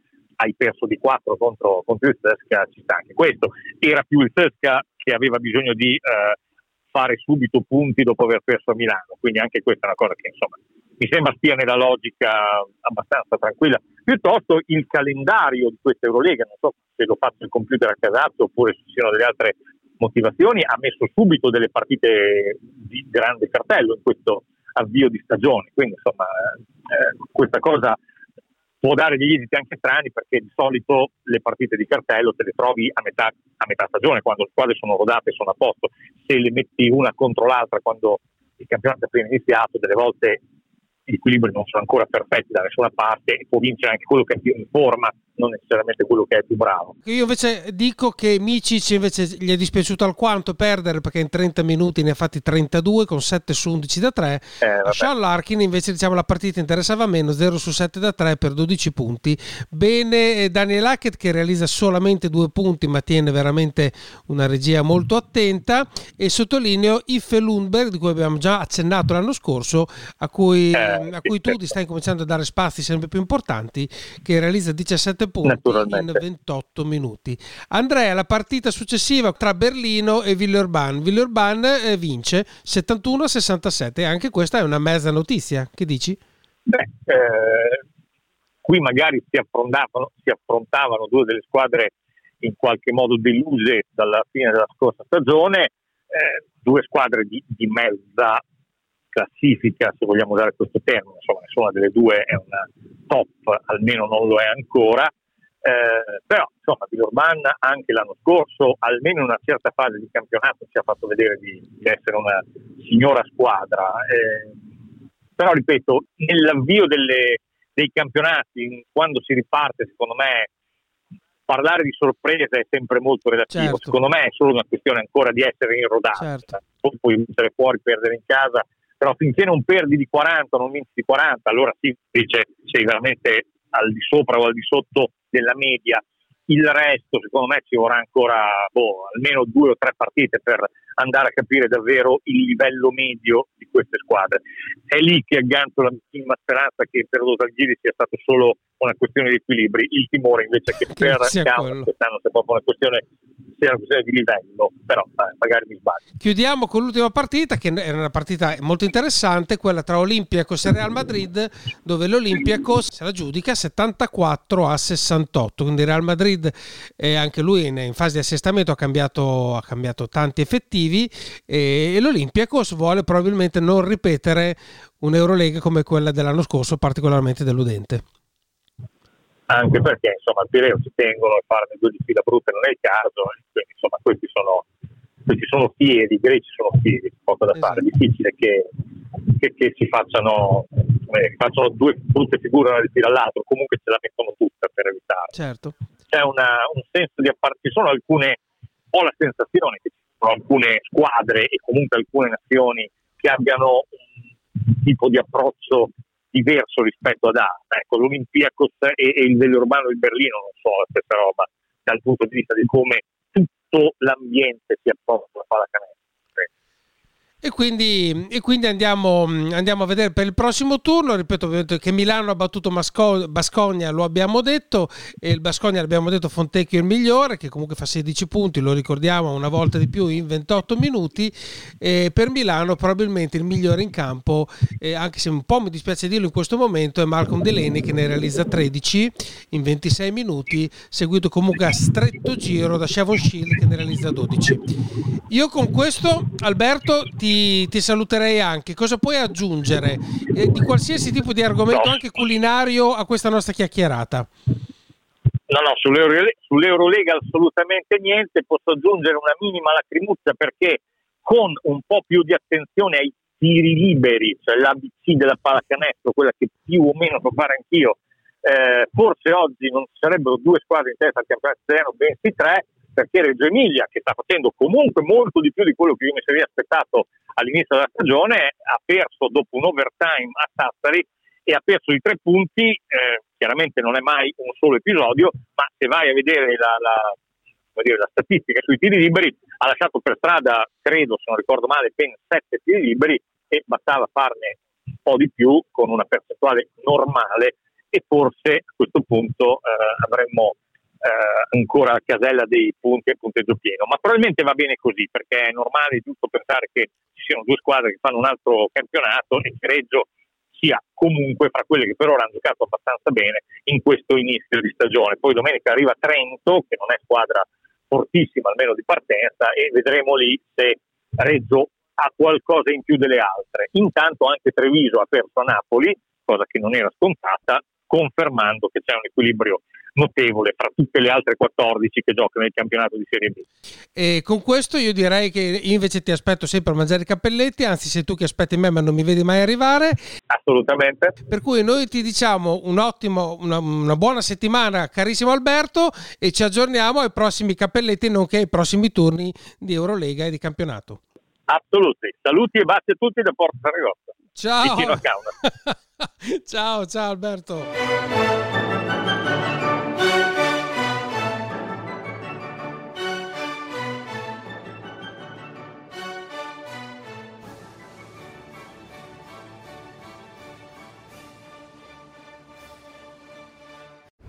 hai perso di 4 contro, contro il Sesca, ci sta anche questo. Era più il Sesca che aveva bisogno di eh, fare subito punti dopo aver perso a Milano, quindi anche questa è una cosa che insomma mi sembra stia nella logica abbastanza tranquilla. Piuttosto il calendario di questa Eurolega, non so se lo faccio il computer a casazzo oppure se ci siano delle altre motivazioni, ha messo subito delle partite di grande cartello in questo avvio di stagione. Quindi insomma eh, questa cosa può dare degli esiti anche strani perché di solito le partite di cartello te le trovi a metà, a metà stagione, quando le squadre sono rodate e sono a posto. Se le metti una contro l'altra quando il campionato è appena iniziato, delle volte equilibri non sono ancora perfetti da nessuna parte e può vincere anche quello che è più in forma, non necessariamente quello che è più bravo. Io invece dico che Micic invece gli è dispiaciuto alquanto perdere perché in 30 minuti ne ha fatti 32 con 7 su 11 da 3. Eh, Sean Larkin invece diciamo la partita interessava meno, 0 su 7 da 3 per 12 punti. Bene eh, Daniel Hackett che realizza solamente 2 punti ma tiene veramente una regia molto attenta e sottolineo Iffe Lundberg di cui abbiamo già accennato l'anno scorso a cui, eh, a cui tu ti stai cominciando a dare spazi sempre più importanti che realizza 17 punti in 28 minuti. Andrea, la partita successiva tra Berlino e Villeurbanne. Villeurbanne eh, vince 71 a 67, anche questa è una mezza notizia. Che dici? Beh, eh, qui magari si affrontavano, si affrontavano due delle squadre in qualche modo deluse dalla fine della scorsa stagione, eh, due squadre di, di, mezza classifica, se vogliamo usare questo termine, insomma nessuna delle due è una top, almeno non lo è ancora, eh, però insomma Villorban anche l'anno scorso almeno in una certa fase di campionato ci ha fatto vedere di, di essere una signora squadra eh, però ripeto nell'avvio delle, dei campionati quando si riparte secondo me parlare di sorpresa è sempre molto relativo certo. secondo me è solo una questione ancora di essere in rodata certo. poi puoi vincere fuori, perdere in casa però finché non perdi di 40 non vinci di 40 allora sì dice sei veramente al di sopra o al di sotto della media. Il resto, secondo me, ci vorrà ancora boh, almeno due o tre partite per andare a capire davvero il livello medio di queste squadre. È lì che aggancio la minima speranza che per lo Zalghiri sia stato solo una questione di equilibri. Il timore invece che per Campos quest'anno sia proprio una questione sia una questione di livello, però eh, magari mi sbaglio. Chiudiamo con l'ultima partita, che era una partita molto interessante, quella tra Olympiacos e Real Madrid, dove l'Olympiacos se la giudica 74 a 68, quindi Real Madrid eh, anche lui in, in, fase di assestamento ha cambiato, ha cambiato tanti effettivi e, e l'Olympiacos vuole probabilmente non ripetere un'Eurolega come quella dell'anno scorso, particolarmente deludente anche perché insomma il Pireo ci tengono e farne due di fila brutte non è il caso, quindi insomma questi sono, questi sono fieri, i greci sono fieri, poco da fare, è esatto. difficile che, che, che si facciano, eh, facciano due brutte figure una di fila all'altro, comunque ce la mettono tutta per evitare. Certo. C'è una, un senso di appartenenza, ci sono alcune, ho la sensazione che ci sono alcune squadre e comunque alcune nazioni che abbiano un tipo di approccio diverso rispetto ad A. Ecco, l'Olympiacos e, e il Urbano di Berlino non sono la stessa roba dal punto di vista di come tutto l'ambiente si apposta alla pallacanestro. E quindi, e quindi andiamo, andiamo, a vedere per il prossimo turno. Ripeto che Milano ha battuto Masco, Bascogna, lo abbiamo detto, e il Bascogna l'abbiamo detto Fontecchio è il migliore, che comunque fa 16 punti, lo ricordiamo una volta di più in 28 minuti. E per Milano probabilmente il migliore in campo, eh, anche se un po' mi dispiace dirlo in questo momento, è Malcolm Delaney che ne realizza 13 in 26 minuti, seguito comunque a stretto giro da Shavon Shield che ne realizza 12. Io con questo, Alberto, ti ti, saluterei anche. Cosa puoi aggiungere eh, di qualsiasi tipo di argomento, no. anche culinario, a questa nostra chiacchierata? No, no, sull'Eurolega, sull'Eurolega assolutamente niente. Posso aggiungere una minima lacrimuzza perché con un po' più di attenzione ai tiri liberi, cioè l'ABC della pallacanestro, quella che più o meno so fare anch'io, eh, forse oggi non ci sarebbero due squadre in testa al campionato italiano, bensì tre, perché Reggio Emilia, che sta facendo comunque molto di più di quello che io mi sarei aspettato all'inizio della stagione, ha perso dopo un overtime a Sassari e ha perso i tre punti, eh, chiaramente non è mai un solo episodio, ma se vai a vedere la, la, dire, la, statistica sui tiri liberi, ha lasciato per strada, credo, se non ricordo male, ben sette tiri liberi e bastava farne un po' di più con una percentuale normale e forse a questo punto eh, avremmo eh, ancora casella dei punti e punteggio pieno, ma probabilmente va bene così perché è normale e giusto pensare che siano due squadre che fanno un altro campionato e che Reggio sia comunque fra quelle che per ora hanno giocato abbastanza bene in questo inizio di stagione. Poi domenica arriva Trento, che non è squadra fortissima almeno di partenza, e vedremo lì se Reggio ha qualcosa in più delle altre. Intanto anche Treviso ha perso a Napoli, cosa che non era scontata, confermando che c'è un equilibrio notevole fra tutte le altre 14 che giocano nel campionato di Serie B. E con questo io direi che invece ti aspetto sempre a mangiare i cappelletti, anzi sei tu che aspetti me ma non mi vedi mai arrivare. Assolutamente. Per cui noi ti diciamo un ottimo, una, una buona settimana carissimo Alberto e ci aggiorniamo ai prossimi cappelletti nonché ai prossimi turni di Eurolega e di campionato. Assolutamente. Saluti e baci a tutti da Porto Ferragosto. Ciao. Ciao, ciao Alberto.